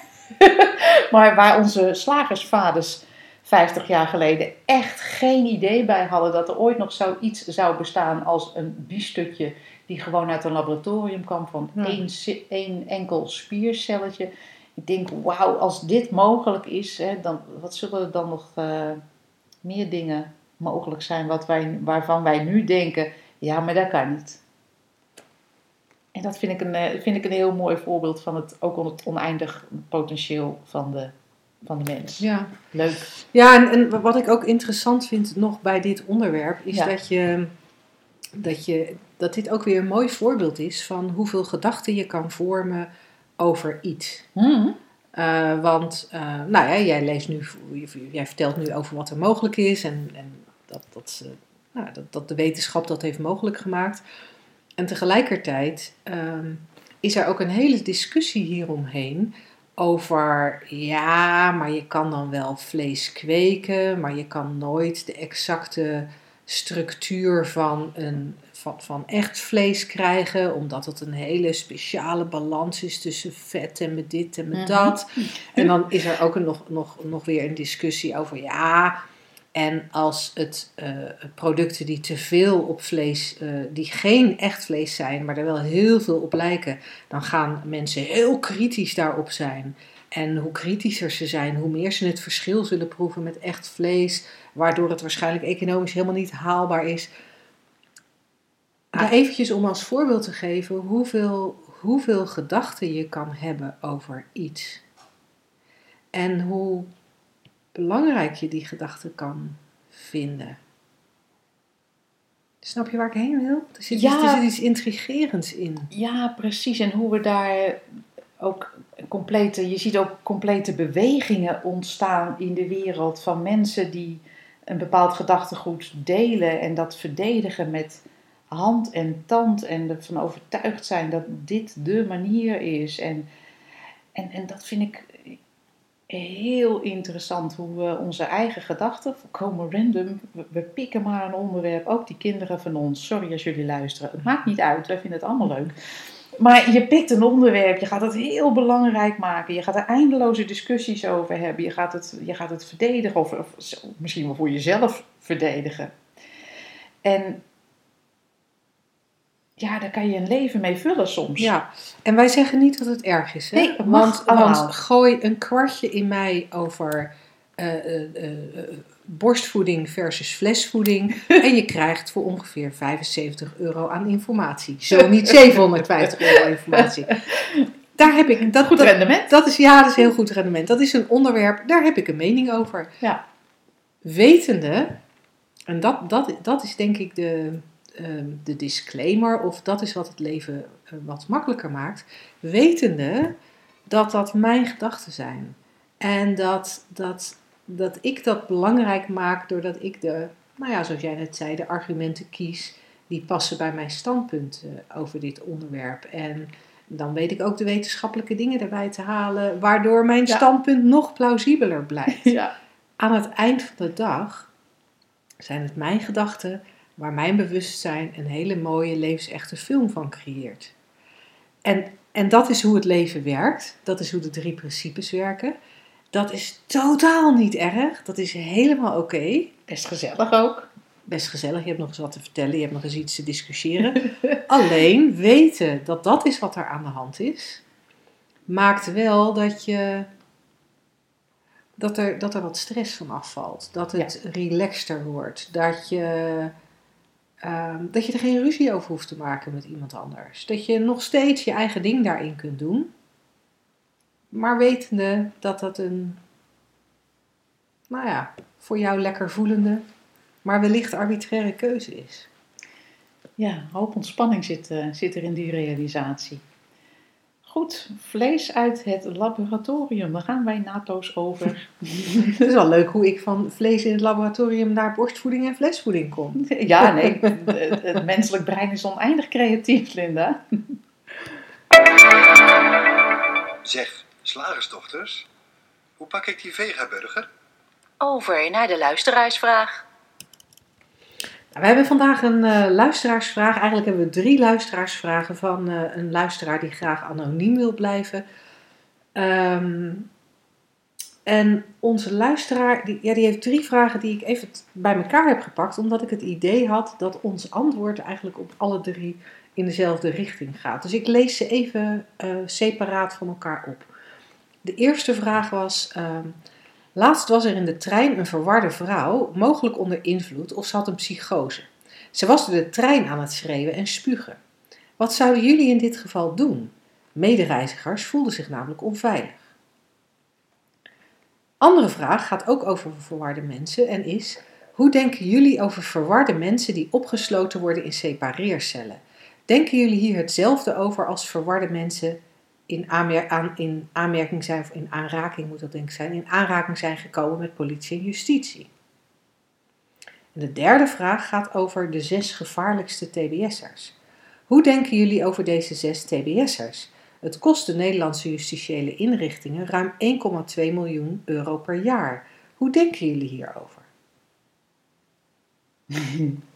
maar waar onze slagersvaders 50 jaar geleden echt geen idee bij hadden dat er ooit nog zoiets zou bestaan als een biefstukje die gewoon uit een laboratorium kwam van Ja. één, enkel spiercelletje. Ik denk, wauw, als dit mogelijk is, hè, dan, wat zullen er dan nog eh, meer dingen mogelijk zijn wat wij, waarvan wij nu denken, ja, maar dat kan niet. En dat vind ik een, eh, vind ik een heel mooi voorbeeld van het, ook het oneindig potentieel van de, van de mens. Ja, Leuk. ja en, en wat ik ook interessant vind nog bij dit onderwerp, is Ja. dat, je, dat, je, dat dit ook weer een mooi voorbeeld is van hoeveel gedachten je kan vormen over iets. Hm. Eh, want, eh, nou ja, jij leest nu, jij vertelt nu over wat er mogelijk is en, en dat, dat, ze- nou, dat, dat de wetenschap dat heeft mogelijk gemaakt. En tegelijkertijd ehm, is er ook een hele discussie hieromheen over, ja, maar je kan dan wel vlees kweken, maar je kan nooit de exacte structuur van, een, van, van echt vlees krijgen, omdat het een hele speciale balans is tussen vet en met dit en met Mhm. dat. En dan is er ook een, nog, nog, nog weer een discussie over, ja, en als het eh, producten die te veel op vlees, eh, die geen echt vlees zijn, maar er wel heel veel op lijken, dan gaan mensen heel kritisch daarop zijn. En hoe kritischer ze zijn, hoe meer ze het verschil zullen proeven met echt vlees, waardoor het waarschijnlijk economisch helemaal niet haalbaar is. Maar eventjes om als voorbeeld te geven hoeveel, hoeveel gedachten je kan hebben over iets. En hoe belangrijk je die gedachten kan vinden. Snap je waar ik heen wil? Er zit, Ja. er zit iets intrigerends in. Ja, precies. En hoe we daar ook complete, je ziet ook complete bewegingen ontstaan in de wereld van mensen die een bepaald gedachtegoed delen en dat verdedigen met hand en tand en ervan overtuigd zijn dat dit de manier is. En, en, en dat vind ik heel interessant hoe we onze eigen gedachten, volkomen random, we, we pikken maar een onderwerp, ook die kinderen van ons, sorry als jullie luisteren, het maakt niet uit, wij vinden het allemaal leuk. Maar je pikt een onderwerp, je gaat het heel belangrijk maken, je gaat er eindeloze discussies over hebben, je gaat het, je gaat het verdedigen of, of misschien wel voor jezelf verdedigen. En ja, daar kan je een leven mee vullen soms. Ja, en wij zeggen niet dat het erg is. Hè? Nee, het mag want, want gooi een kwartje in mij over eh, eh, eh, borstvoeding versus flesvoeding. en je krijgt voor ongeveer 75 euro aan informatie. Zo niet 750 euro informatie. Daar heb ik, dat, Goed dat, rendement. dat is, ja, dat is heel goed rendement. Dat is een onderwerp, daar heb ik een mening over. Ja. Wetende, en dat, dat, dat is denk ik de, ehm, de disclaimer, of dat is wat het leven eh, wat makkelijker maakt. Wetende dat dat mijn gedachten zijn. En dat, dat, dat ik dat belangrijk maak doordat ik de, nou ja, zoals jij net zei, de argumenten kies die passen bij mijn standpunt eh, over dit onderwerp. En dan weet ik ook de wetenschappelijke dingen erbij te halen, waardoor mijn Ja. standpunt nog plausibeler blijkt. Ja. Aan het eind van de dag zijn het mijn gedachten waar mijn bewustzijn een hele mooie levensechte film van creëert. En, en dat is hoe het leven werkt. Dat is hoe de drie principes werken. Dat is totaal niet erg. Dat is helemaal oké. Best gezellig ook. Best gezellig. Je hebt nog eens wat te vertellen. Je hebt nog eens iets te discussiëren. Alleen weten dat dat is wat er aan de hand is, maakt wel dat je dat er, dat er wat stress van afvalt. Dat het relaxter wordt. Dat je, ehm, dat je er geen ruzie over hoeft te maken met iemand anders. Dat je nog steeds je eigen ding daarin kunt doen. Maar wetende dat dat een, nou ja, voor jou lekker voelende, maar wellicht arbitraire keuze is. Ja, een hoop ontspanning zit, eh, zit er in die realisatie. Goed, vlees uit het laboratorium. Daar gaan wij nato's over. Het is wel leuk hoe ik van vlees in het laboratorium naar borstvoeding en vleesvoeding kom. Ja, nee, het menselijk brein is oneindig creatief, Linda. Zeg, slagersdochters, hoe pak ik die vegaburger? Over naar de luisteraarsvraag. Nou, we hebben vandaag een eh, luisteraarsvraag. Eigenlijk hebben we drie luisteraarsvragen van eh, een luisteraar die graag anoniem wil blijven. Ehm, en onze luisteraar, die, ja, die heeft drie vragen die ik even bij elkaar heb gepakt, omdat ik het idee had dat ons antwoord eigenlijk op alle drie in dezelfde richting gaat. Dus ik lees ze even eh, separaat van elkaar op. De eerste vraag was: ehm, Laatst was er in de trein een verwarde vrouw, mogelijk onder invloed of ze had een psychose. Ze was door de trein aan het schreeuwen en spugen. Wat zouden jullie in dit geval doen? Medereizigers voelden zich namelijk onveilig. Andere vraag gaat ook over verwarde mensen en is: hoe denken jullie over verwarde mensen die opgesloten worden in separeercellen? Denken jullie hier hetzelfde over als verwarde mensen in, aanmer- aan, in aanmerking zijn, of in aanraking moet dat denk ik zijn, in aanraking zijn gekomen met politie en justitie? De derde vraag gaat over de zes gevaarlijkste TBS'ers. Hoe denken jullie over deze zes TBS'ers? Het kost de Nederlandse justitiële inrichtingen ruim 1,2 miljoen euro per jaar. Hoe denken jullie hierover?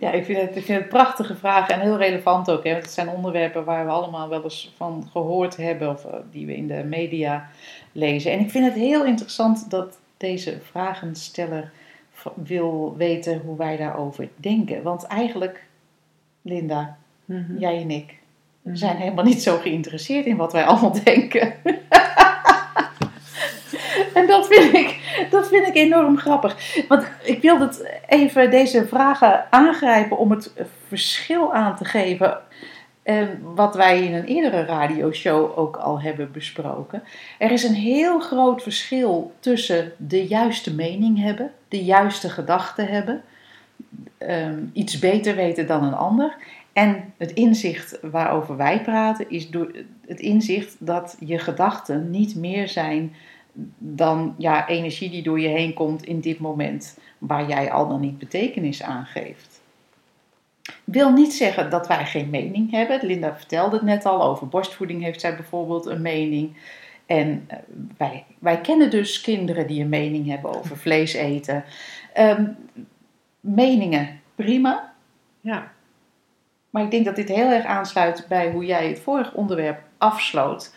Ja, ik vind, het, ik vind het prachtige vragen en heel relevant ook. Hè? Want het zijn onderwerpen waar we allemaal wel eens van gehoord hebben of eh, die we in de media lezen. En ik vind het heel interessant dat deze vragensteller wil weten hoe wij daarover denken. Want eigenlijk, Linda, jij en ik Mhm. zijn helemaal niet zo geïnteresseerd in wat wij allemaal denken. En dat vind, ik, dat vind ik enorm grappig. Want ik wilde even deze vragen aangrijpen om het verschil aan te geven. eh, wat wij in een eerdere radioshow ook al hebben besproken. Er is een heel groot verschil tussen de juiste mening hebben, de juiste gedachten hebben, ehm, iets beter weten dan een ander. En het inzicht waarover wij praten is door het inzicht dat je gedachten niet meer zijn dan ja, energie die door je heen komt in dit moment, waar jij al dan niet betekenis aan geeft. Wil niet zeggen dat wij geen mening hebben. Linda vertelde het net al, over borstvoeding heeft zij bijvoorbeeld een mening. En eh, wij, wij kennen dus kinderen die een mening hebben over vlees eten. Ehm, meningen, prima. Ja. Maar ik denk dat dit heel erg aansluit bij hoe jij het vorige onderwerp afsloot.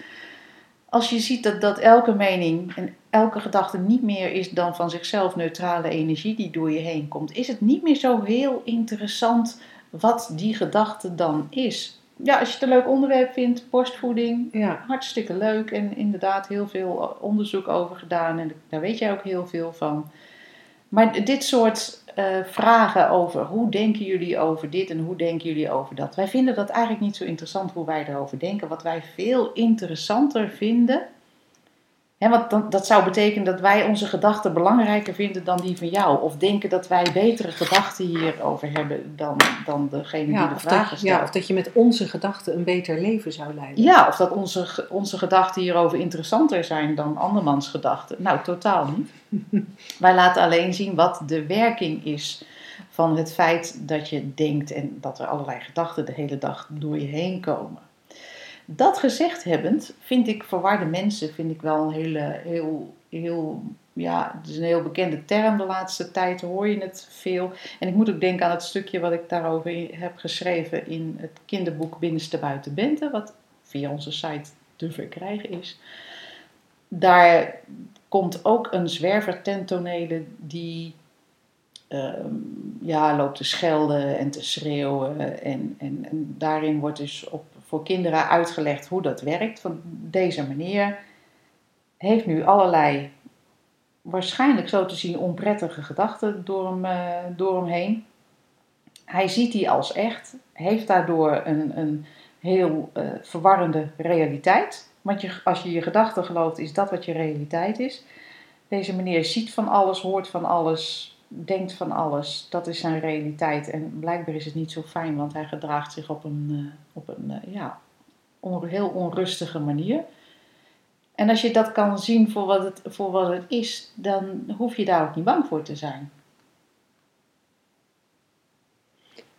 Als je ziet dat, dat elke mening en elke gedachte niet meer is dan van zichzelf neutrale energie die door je heen komt, is het niet meer zo heel interessant wat die gedachte dan is. Ja, als je het een leuk onderwerp vindt, borstvoeding, Ja. hartstikke leuk en inderdaad heel veel onderzoek over gedaan en daar weet jij ook heel veel van. Maar dit soort eh, vragen over hoe denken jullie over dit en hoe denken jullie over dat, wij vinden dat eigenlijk niet zo interessant hoe wij erover denken. Wat wij veel interessanter vinden, want dan, dat zou betekenen dat wij onze gedachten belangrijker vinden dan die van jou. Of denken dat wij betere gedachten hierover hebben dan, dan degene die de vragen dat, stelt. ja, of dat je met onze gedachten een beter leven zou leiden. Ja, of dat onze, onze gedachten hierover interessanter zijn dan andermans gedachten. Nou, totaal niet. Wij laten alleen zien wat de werking is van het feit dat je denkt en dat er allerlei gedachten de hele dag door je heen komen. Dat gezegd hebbend, vind ik verwarde mensen vind ik wel een hele, heel, heel, ja, het is een heel bekende term de laatste tijd, hoor je het veel. En ik moet ook denken aan het stukje wat ik daarover heb geschreven in het kinderboek Binnenste Buiten Bente, wat via onze site te verkrijgen is. Daar komt ook een zwerver ten die ehm, ja, loopt te schelden en te schreeuwen. En, en, en daarin wordt dus op, voor kinderen uitgelegd hoe dat werkt. Van deze meneer heeft nu allerlei, waarschijnlijk zo te zien, onprettige gedachten door hem, eh, door hem heen. Hij ziet die als echt, heeft daardoor een, een heel eh, verwarrende realiteit. Want je, als je je gedachten gelooft, is dat wat je realiteit is. Deze meneer ziet van alles, hoort van alles, denkt van alles. Dat is zijn realiteit. En blijkbaar is het niet zo fijn, want hij gedraagt zich op een, eh, op een eh, ja, on- heel onrustige manier. En als je dat kan zien voor wat, het, voor wat het is, dan hoef je daar ook niet bang voor te zijn.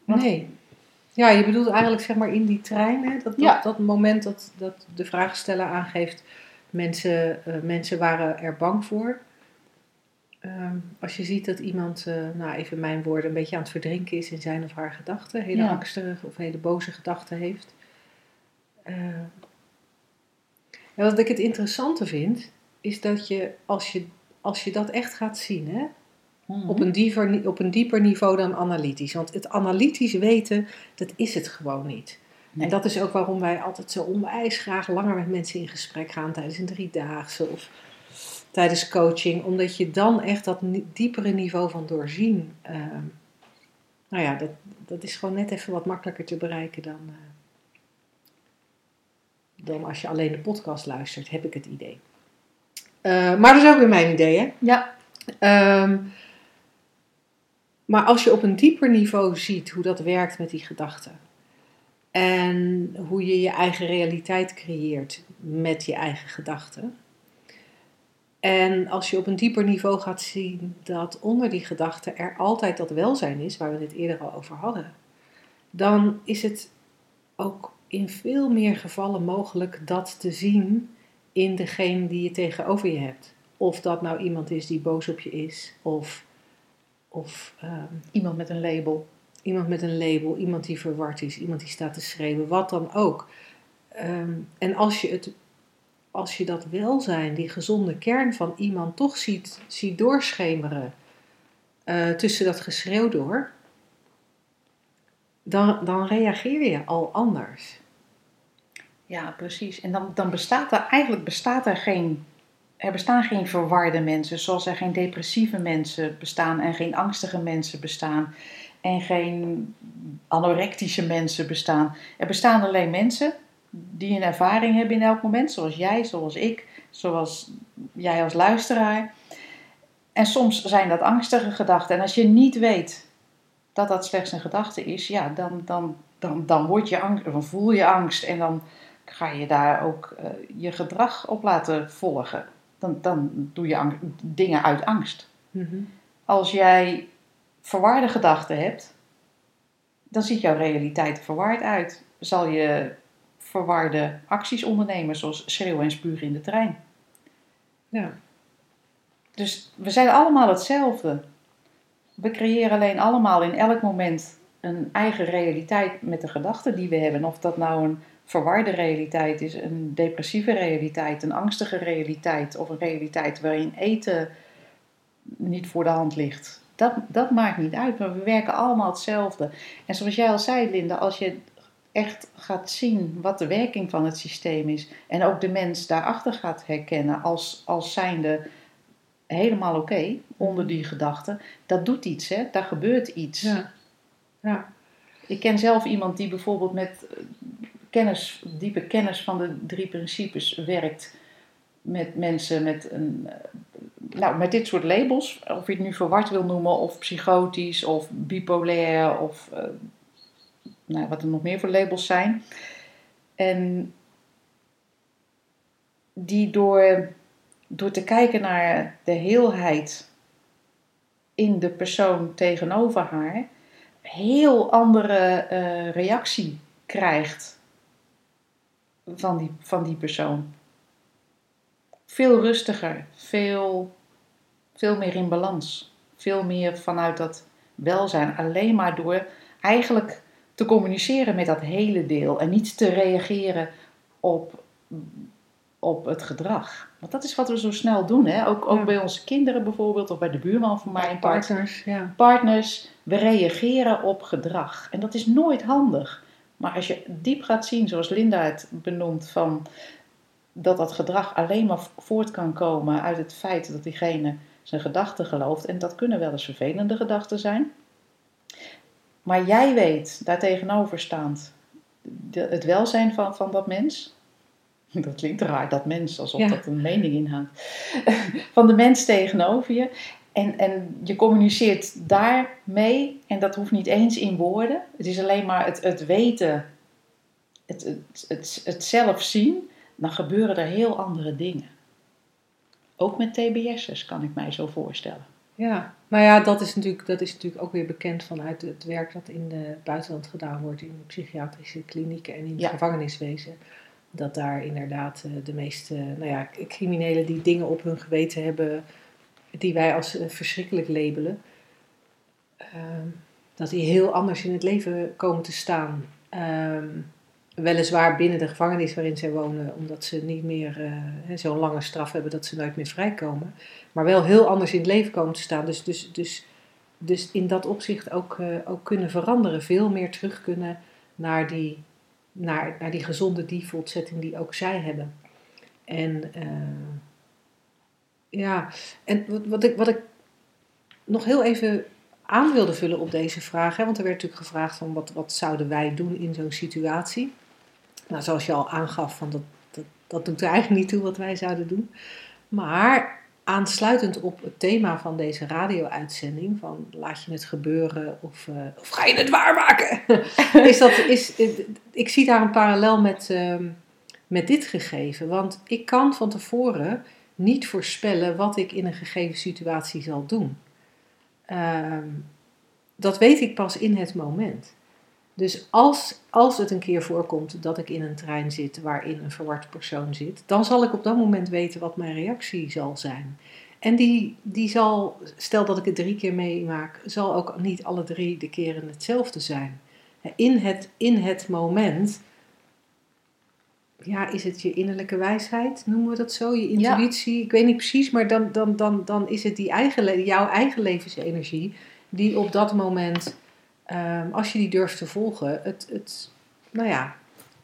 Want- Nee. Ja, je bedoelt eigenlijk zeg maar in die trein, hè? Dat, dat, Ja. dat moment dat, dat de vraagsteller aangeeft, mensen, eh, mensen waren er bang voor. Ehm, als je ziet dat iemand, eh, nou even mijn woorden, een beetje aan het verdrinken is in zijn of haar gedachten, hele Ja. angstige of hele boze gedachten heeft. Eh, en wat ik het interessante vind, is dat je als je, als je dat echt gaat zien, hè, op een, dieper, op een dieper niveau dan analytisch. Want het analytisch weten, dat is het gewoon niet. Nee. En dat is ook waarom wij altijd zo onwijs graag langer met mensen in gesprek gaan tijdens een driedaagse of tijdens coaching. Omdat je dan echt dat diepere niveau van doorzien. eh, nou ja, dat, dat is gewoon net even wat makkelijker te bereiken dan, eh, dan als je alleen de podcast luistert, heb ik het idee. Eh, maar dat is ook weer mijn idee, hè? Ja, Ehm, maar als je op een dieper niveau ziet hoe dat werkt met die gedachten. En hoe je je eigen realiteit creëert met je eigen gedachten. En als je op een dieper niveau gaat zien dat onder die gedachten er altijd dat welzijn is, waar we het eerder al over hadden. Dan is het ook in veel meer gevallen mogelijk dat te zien in degene die je tegenover je hebt. Of dat nou iemand is die boos op je is, of, of ehm, iemand met een label. iemand met een label, iemand die verward is, iemand die staat te schreeuwen, wat dan ook. Ehm, en als je, het, als je dat welzijn, die gezonde kern van iemand toch ziet, doorschemeren eh, tussen dat geschreeuw door, dan, dan reageer je al anders. Ja, precies. En dan, dan bestaat er eigenlijk bestaat er geen. Er bestaan geen verwarde mensen, zoals er geen depressieve mensen bestaan en geen angstige mensen bestaan en geen anorectische mensen bestaan. Er bestaan alleen mensen die een ervaring hebben in elk moment, zoals jij, zoals ik, zoals jij als luisteraar. En soms zijn dat angstige gedachten. En als je niet weet dat dat slechts een gedachte is, ja, dan, dan, dan, dan, word je angst, dan voel je angst en dan ga je daar ook eh, je gedrag op laten volgen. Dan, dan doe je dingen uit angst. Als jij verwarde gedachten hebt, dan ziet jouw realiteit er verward uit. Zal je verwarde acties ondernemen, zoals schreeuwen en spugen in de trein. Ja. Dus we zijn allemaal hetzelfde. We creëren alleen allemaal in elk moment een eigen realiteit met de gedachten die we hebben. Of dat nou een verwarde realiteit is, een depressieve realiteit, een angstige realiteit of een realiteit waarin eten niet voor de hand ligt. Dat, dat maakt niet uit, maar we werken allemaal hetzelfde. En zoals jij al zei, Linda, als je echt gaat zien wat de werking van het systeem is en ook de mens daarachter gaat herkennen als, als zijnde helemaal oké onder die gedachten, dat doet iets, hè? daar gebeurt iets. Ja. ja. Ik ken zelf iemand die bijvoorbeeld met eh, kennis, diepe kennis van de drie principes werkt met mensen met, een, eh, nou, met dit soort labels. Of je het nu verward wil noemen, of psychotisch, of bipolair, of eh, nou, wat er nog meer voor labels zijn. En die door, door te kijken naar de heelheid in de persoon tegenover haar, heel andere eh, reactie krijgt van die, van die persoon. Veel rustiger, veel, veel meer in balans. Veel meer vanuit dat welzijn. Alleen maar door eigenlijk te communiceren met dat hele deel en niet te reageren op, op het gedrag. Want dat is wat we zo snel doen. Hè? Ook, ook Ja. bij onze kinderen bijvoorbeeld, of bij de buurman van mij, partners, ja. partners, we reageren op gedrag. En dat is nooit handig. Maar als je diep gaat zien, zoals Linda het benoemt, van dat dat gedrag alleen maar voort kan komen uit het feit dat diegene zijn gedachten gelooft. En dat kunnen wel eens vervelende gedachten zijn. Maar jij weet, daar tegenover staand, de- het welzijn van, van dat mens. Dat klinkt raar, dat mens, alsof Ja. dat een mening inhoudt. Van de mens tegenover je. En, en je communiceert daarmee, en dat hoeft niet eens in woorden. Het is alleen maar het, het weten, het, het, het, het zelf zien. Dan gebeuren er heel andere dingen. Ook met TBS'ers kan ik mij zo voorstellen. Ja, maar ja, dat is, natuurlijk, dat is natuurlijk ook weer bekend vanuit het werk dat in het buitenland gedaan wordt, in de psychiatrische klinieken en in het Ja. gevangeniswezen. Dat daar inderdaad eh, de meeste nou ja, criminelen die dingen op hun geweten hebben, die wij als eh, verschrikkelijk labelen, ehm, dat die heel anders in het leven komen te staan. Ehm, weliswaar binnen de gevangenis waarin zij wonen, omdat ze niet meer hè, zo'n lange straf hebben dat ze nooit meer vrijkomen maar wel heel anders in het leven komen te staan. Dus, dus, dus, dus in dat opzicht ook, eh, ook kunnen veranderen. Veel meer terug kunnen naar die, naar, naar die gezonde default setting die ook zij hebben. En eh, ja, en wat, wat, ik, wat ik nog heel even aan wilde vullen op deze vraag. Hè, want er werd natuurlijk gevraagd van wat, wat zouden wij doen in zo'n situatie. Nou, zoals je al aangaf, van dat, dat, doet er eigenlijk niet toe wat wij zouden doen. Maar aansluitend op het thema van deze radio-uitzending, van laat je het gebeuren of, eh, of ga je het waarmaken? is dat, is, ik zie daar een parallel met, ehm, met dit gegeven. Want ik kan van tevoren niet voorspellen wat ik in een gegeven situatie zal doen. Ehm, dat weet ik pas in het moment. Dus als, als het een keer voorkomt dat ik in een trein zit waarin een verward persoon zit, dan zal ik op dat moment weten wat mijn reactie zal zijn. En die, die zal, stel dat ik het drie keer meemaak, zal ook niet alle drie de keren hetzelfde zijn. In het, in het moment, ja, is het je innerlijke wijsheid, noemen we dat zo, je intuïtie, ik weet niet precies, maar dan, dan, dan, dan is het die eigen, jouw eigen levensenergie die op dat moment Ehm, als je die durft te volgen, het, het nou ja,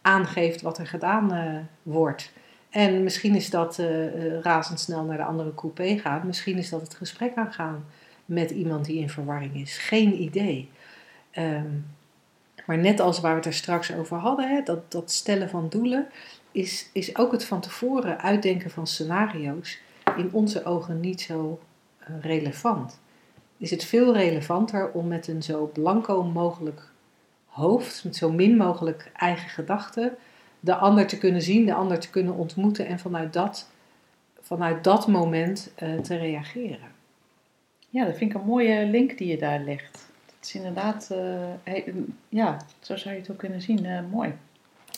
aangeeft wat er gedaan eh, wordt. En misschien is dat eh, razendsnel naar de andere coupé gaan. Misschien is dat het gesprek aangaan met iemand die in verwarring is. Geen idee. Ehm, maar net als waar we het er straks over hadden, hè, dat, dat stellen van doelen, is, is ook het van tevoren uitdenken van scenario's in onze ogen niet zo relevant is het veel relevanter om met een zo blanco mogelijk hoofd, met zo min mogelijk eigen gedachten, de ander te kunnen zien, de ander te kunnen ontmoeten en vanuit dat, vanuit dat moment uh, te reageren. Ja, dat vind ik een mooie link die je daar legt. Dat is inderdaad, uh, hey, ja, zo zou je het ook kunnen zien. Uh, mooi.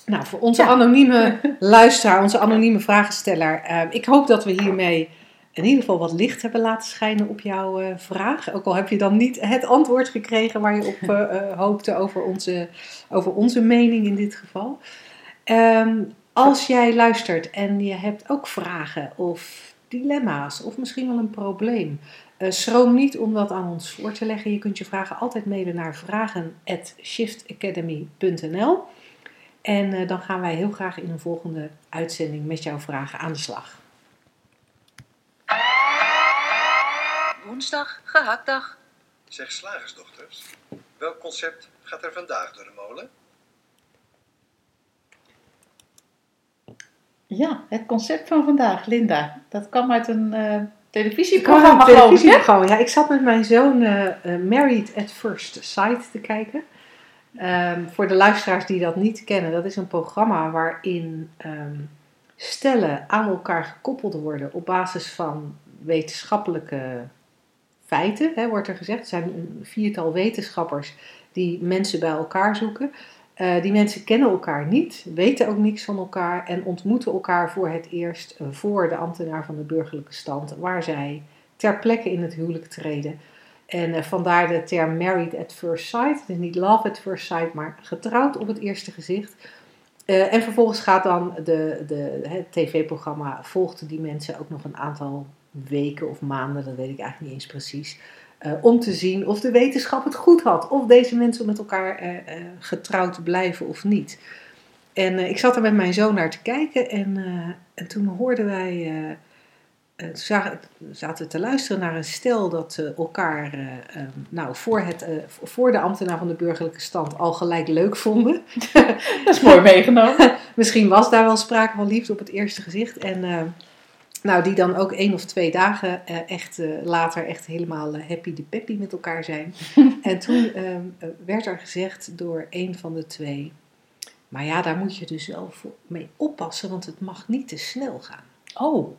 Nou, voor onze ja. anonieme luisteraar, onze anonieme vragensteller, ik hoop dat we hiermee in ieder geval wat licht hebben laten schijnen op jouw uh, vraag. Ook al heb je dan niet het antwoord gekregen waar je op uh, uh, hoopte over onze, over onze mening in dit geval. Um, als jij luistert en je hebt ook vragen of dilemma's of misschien wel een probleem. schroom niet om dat aan ons voor te leggen. Je kunt je vragen altijd mailen naar vragen.shiftacademy.nl En dan gaan wij heel graag in een volgende uitzending met jouw vragen aan de slag. Woensdag, gehaktdag. Zeg slagersdochters, welk concept gaat er vandaag door de molen? Ja, het concept van vandaag, Linda. Dat kwam uit een uh, Ik televisieprogramma, een televisieprogramma. Ja, ik zat met mijn zoon uh, uh, Married at First Sight te kijken. Um, voor de luisteraars die dat niet kennen, dat is een programma waarin um, stellen aan elkaar gekoppeld worden op basis van wetenschappelijke hè, wordt er gezegd. Er zijn een viertal wetenschappers die mensen bij elkaar zoeken. Uh, die mensen kennen elkaar niet, weten ook niks van elkaar en ontmoeten elkaar voor het eerst uh, voor de ambtenaar van de burgerlijke stand, waar zij ter plekke in het huwelijk treden. En uh, vandaar de term married at first sight. Het is niet love at first sight, maar getrouwd op het eerste gezicht. En vervolgens gaat dan de, de, het tv-programma, volgt die mensen ook nog een aantal weken of maanden, dat weet ik eigenlijk niet eens precies, uh, om te zien of de wetenschap het goed had. Of deze mensen met elkaar uh, getrouwd blijven of niet. En ik zat er met mijn zoon naar te kijken en, en toen hoorden wij eh, toen zagen- zaten we te luisteren naar een stel dat eh, elkaar eh, eh, nou, voor, het, eh, voor de ambtenaar van de burgerlijke stand al gelijk leuk vonden. Dat is mooi meegenomen. Misschien was daar wel sprake van liefde op het eerste gezicht. En eh, nou, die dan ook één of twee dagen eh, echt eh, later echt helemaal eh, happy de peppy met elkaar zijn. en toen ehm, eh, werd er gezegd door een van de twee. Maar ja, daar moet je dus wel mee oppassen, want het mag niet te snel gaan. Oh,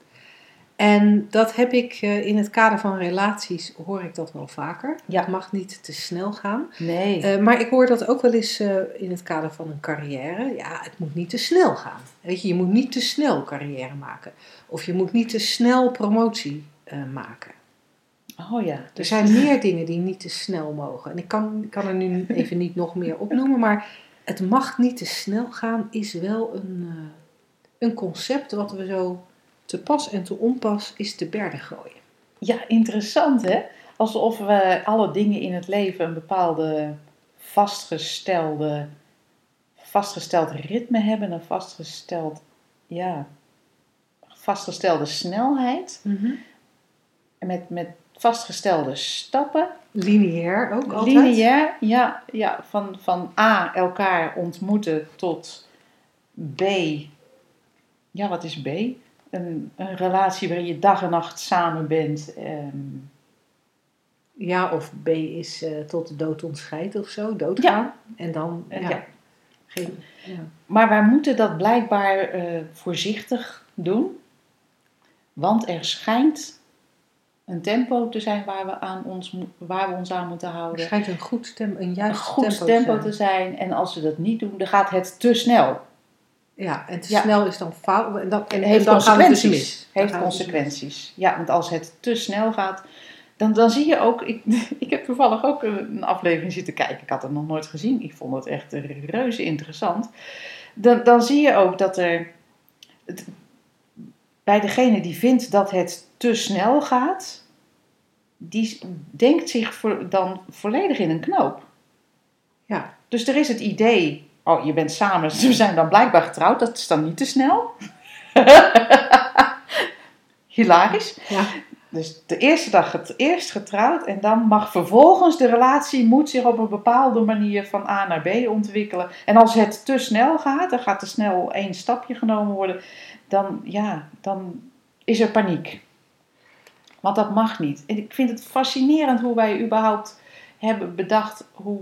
En dat heb ik eh, in het kader van relaties, hoor ik dat wel vaker. Ja. Het mag niet te snel gaan. nee. Eh, maar ik hoor dat ook wel eens eh, in het kader van een carrière. Ja, het moet niet te snel gaan. Weet je, je moet niet te snel carrière maken. Of je moet niet te snel promotie maken. oh ja. Er zijn meer dingen die niet te snel mogen. En ik kan, ik kan er nu even niet nog meer opnoemen. Maar het mag niet te snel gaan is wel een, een concept wat we zo te pas en te onpas is te berden gooien. Ja, interessant hè? Alsof we alle dingen in het leven een bepaalde vastgestelde, vastgesteld ritme hebben, een vastgesteld, ja, vastgestelde snelheid. En met, met vastgestelde stappen. Lineair ook altijd. Lineair, ja, ja van, van A, elkaar ontmoeten tot B. Ja, wat is B? Een, een relatie waarin je dag en nacht samen bent. ehm, Ja, of B is eh, tot de dood ontscheidt of zo, doodgaan. En dan, Eh, ja, ja. geen... Ja. Maar wij moeten dat blijkbaar eh, voorzichtig doen. Want er schijnt een tempo te zijn waar we, aan ons, waar we ons aan moeten Er houden. schijnt een goed tempo, een Een juist goed tempo, tempo te zijn. En als we dat niet doen, dan gaat het te snel. Ja, en te Ja. snel is dan fout. En En heeft dan gaat het dus consequenties. mis. Heeft consequenties. Ja, want als het te snel gaat, dan, dan zie je ook. Ik, ik heb toevallig ook een aflevering zitten kijken. Ik had het nog nooit gezien. Ik vond het echt reuze interessant. Dan, dan zie je ook dat er. het- bij degene die vindt dat het te snel gaat, die denkt zich voor, dan volledig in een knoop. Ja. Dus er is het idee, oh je bent samen, ze zijn dan blijkbaar getrouwd, dat is dan niet te snel. Hilarisch. Ja. Dus de eerste dag het eerst getrouwd en dan mag vervolgens de relatie moet zich op een bepaalde manier van A naar B ontwikkelen. En als het te snel gaat, dan gaat te snel één stapje genomen worden, dan, ja, dan is er paniek. Want dat mag niet. En ik vind het fascinerend hoe wij überhaupt hebben bedacht hoe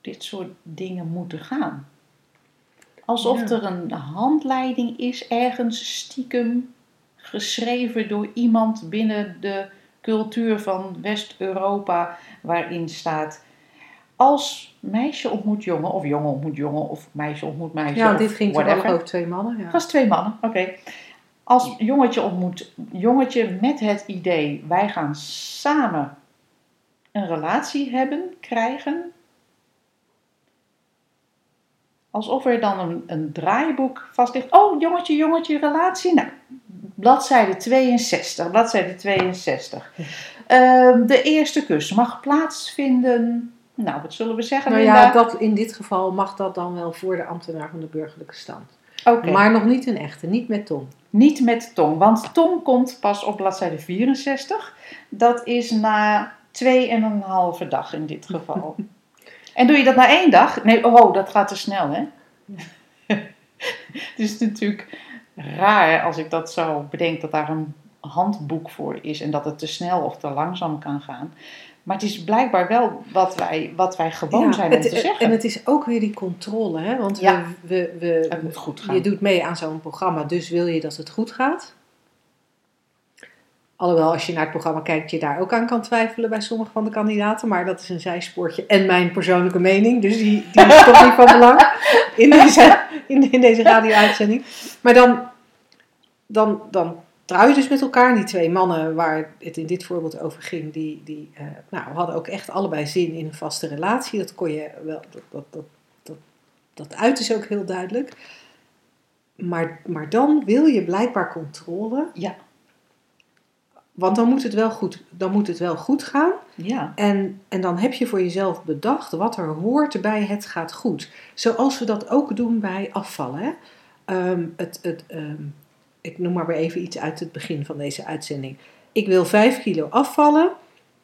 dit soort dingen moeten gaan. Alsof Ja. er een handleiding is ergens stiekem geschreven door iemand binnen de cultuur van West-Europa, waarin staat: als meisje ontmoet jongen, of jongen ontmoet jongen, of meisje ontmoet meisje. Ja, dit ging toevallig whatever. over twee mannen. Ja. Was twee mannen, oké. Als jongetje ontmoet jongetje met het idee: wij gaan samen een relatie hebben, krijgen. Alsof er dan een, een draaiboek vast ligt. Oh, jongetje, jongetje, relatie. Nou, bladzijde 62, bladzijde 62. Ehm, de eerste kus mag plaatsvinden. Nou, wat zullen we zeggen? Nou Linda? ja, dat, in dit geval mag dat dan wel voor de ambtenaar van de burgerlijke stand. Oké. Maar nog niet een echte, niet met Tom. Niet met tong, want tong komt pas op bladzijde 64. Dat is na twee en een halve dag in dit geval. en doe je dat na één dag? Nee, oh, dat gaat te snel, hè? Het is natuurlijk raar als ik dat zo bedenk dat daar een handboek voor is en dat het te snel of te langzaam kan gaan. Maar het is blijkbaar wel wat wij, wat wij gewoon Ja, zijn om het- te zeggen. En het is ook weer die controle, hè? Want Ja. we, we, we, Het moet goed gaan. je doet mee aan zo'n programma, dus wil je dat het goed gaat. Alhoewel, als je naar het programma kijkt, je daar ook aan kan twijfelen bij sommige van de kandidaten. Maar dat is een zijspoortje en mijn persoonlijke mening. Dus die, die is toch niet van belang in deze, in, deze radio-uitzending. Maar dan, dan, dan trouw je dus met elkaar. Die twee mannen waar het in dit voorbeeld over ging, die, die eh, nou, hadden ook echt allebei zin in een vaste relatie. Dat kon je wel, dat, dat, dat, dat, dat uit is ook heel duidelijk. Maar, maar dan wil je blijkbaar controle. Ja. Want dan moet het wel goed, dan moet het wel goed gaan. Ja, En, en dan heb je voor jezelf bedacht wat er hoort bij het gaat goed. Zoals we dat ook doen bij afvallen. Hè? Ehm, het, het, ehm, ik noem maar weer even iets uit het begin van deze uitzending. Ik wil 5 kilo afvallen.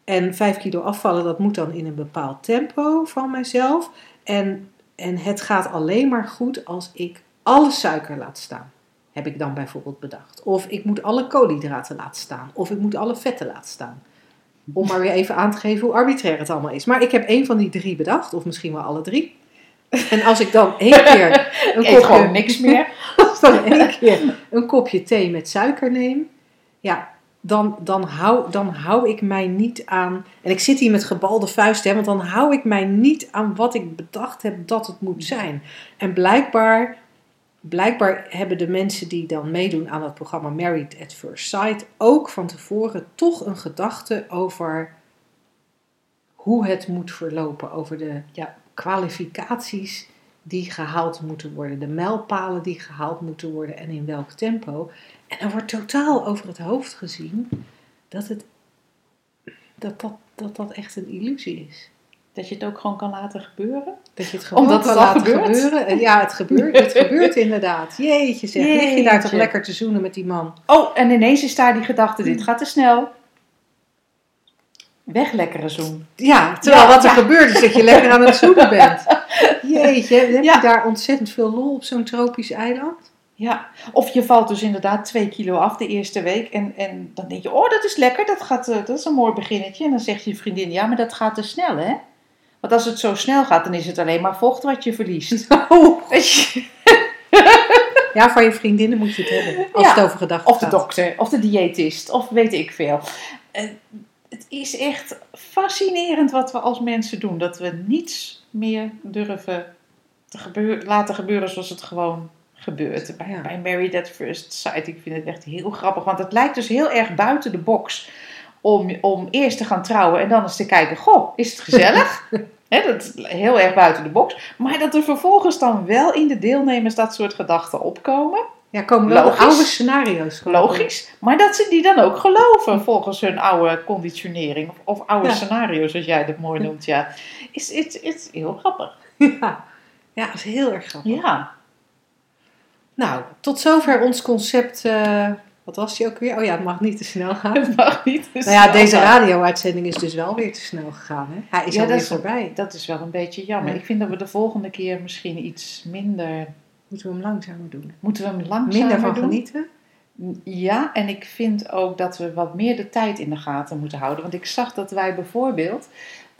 En 5 kilo afvallen, dat moet dan in een bepaald tempo van mijzelf. En, en het gaat alleen maar goed als ik alle suiker laat staan. Heb ik dan bijvoorbeeld bedacht. Of ik moet alle koolhydraten laten staan. Of ik moet alle vetten laten staan. Om maar weer even aan te geven hoe arbitrair het allemaal is. Maar ik heb één van die drie bedacht. Of misschien wel alle drie. En als ik dan één keer een gewoon niks meer. als dan één keer een kopje thee met suiker neem, ja, dan, dan, hou, dan hou ik mij niet aan. En ik zit hier met gebalde vuisten, hè, want dan hou ik mij niet aan wat ik bedacht heb dat het moet zijn. En blijkbaar, blijkbaar hebben de mensen die dan meedoen aan het programma Married at First Sight ook van tevoren toch een gedachte over hoe het moet verlopen, over de Ja. kwalificaties die gehaald moeten worden, de mijlpalen die gehaald moeten worden en in welk tempo. En er wordt totaal over het hoofd gezien dat het, dat, dat, dat, dat echt een illusie is. Dat je het ook gewoon kan laten gebeuren. Dat je het gewoon Omdat kan het laten gebeurt? gebeuren. En ja, het gebeurt, het gebeurt inderdaad. Jeetje zeg, lig je daar toch lekker te zoenen met die man. Oh, en ineens is daar die gedachte, dit gaat te snel. Weg lekkere zoen. Ja, terwijl Ja, wat er ja. gebeurt is dat je lekker aan het zoenen bent. Jeetje, heb Ja. je daar ontzettend veel lol op zo'n tropisch eiland? Ja, of je valt dus inderdaad twee kilo af de eerste week. En, en dan denk je, oh dat is lekker, dat, gaat, eh, dat is een mooi beginnetje. En dan zegt je vriendin, ja maar dat gaat te snel hè. Want als het zo snel gaat, dan is het alleen maar vocht wat je verliest. Oh. Ja, van je vriendinnen moet je het hebben. Als Ja. het over gedachten Of de gaat. dokter, of de diëtist, of weet ik veel. Eh, het is echt fascinerend wat we als mensen doen. Dat we niets meer durven te gebeur- laten gebeuren zoals het gewoon gebeurt. Bij, Ja. bij Married at First Sight, ik vind het echt heel grappig. Want het lijkt dus heel erg buiten de box om, om eerst te gaan trouwen en dan eens te kijken, goh, is het gezellig? Hè, dat is heel erg buiten de box. Maar dat er vervolgens dan wel in de deelnemers dat soort gedachten opkomen. Ja, komen wel Logisch. oude scenario's. Logisch. Maar dat ze die dan ook geloven volgens hun oude conditionering. Of, of oude Ja. scenario's, zoals jij dat mooi noemt. Ja. Is, is, is heel grappig. Ja. ja, dat is heel erg grappig. Ja. Nou, tot zover ons concept. eh, wat was die ook weer? Oh ja, het mag niet te snel gaan. Het mag niet. te Nou ja, deze radio-uitzending is dus wel weer te snel gegaan. Hè? Hij is Ja, alweer voorbij. Dat is wel een beetje jammer. Ja. Ik vind dat we de volgende keer misschien iets minder... Moeten we hem langzamer doen. Moeten we hem langzamer Minder van doen? genieten. Ja, en ik vind ook dat we wat meer de tijd in de gaten moeten houden. Want ik zag dat wij bijvoorbeeld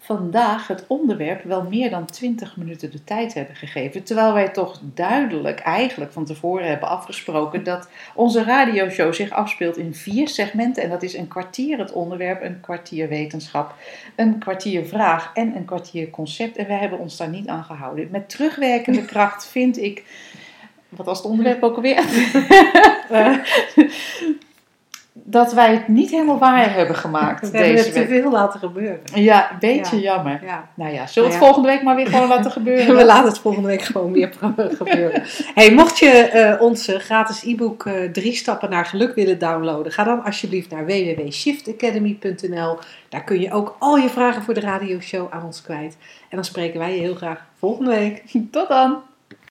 vandaag het onderwerp wel meer dan 20 minuten de tijd hebben gegeven. Terwijl wij toch duidelijk eigenlijk van tevoren hebben afgesproken dat onze radioshow zich afspeelt in vier segmenten. En dat is een kwartier het onderwerp, een kwartier wetenschap, een kwartier vraag en een kwartier concept. En wij hebben ons daar niet aan gehouden. Met terugwerkende kracht vind ik. Wat was het onderwerp ook alweer? Eh, dat wij het niet helemaal waar hebben gemaakt We hebben deze het te week. veel laten gebeuren. Ja, een beetje Ja. jammer. Ja. Nou ja, zullen we Nou het volgende week maar weer gewoon laten gebeuren? We laten het volgende week gewoon weer gebeuren. Hey, mocht je eh ons eh, gratis e-book eh, Drie Stappen naar Geluk willen downloaden, ga dan alsjeblieft naar www.shiftacademy.nl. Daar kun je ook al je vragen voor de radioshow aan ons kwijt. En dan spreken wij je heel graag volgende week. Tot dan!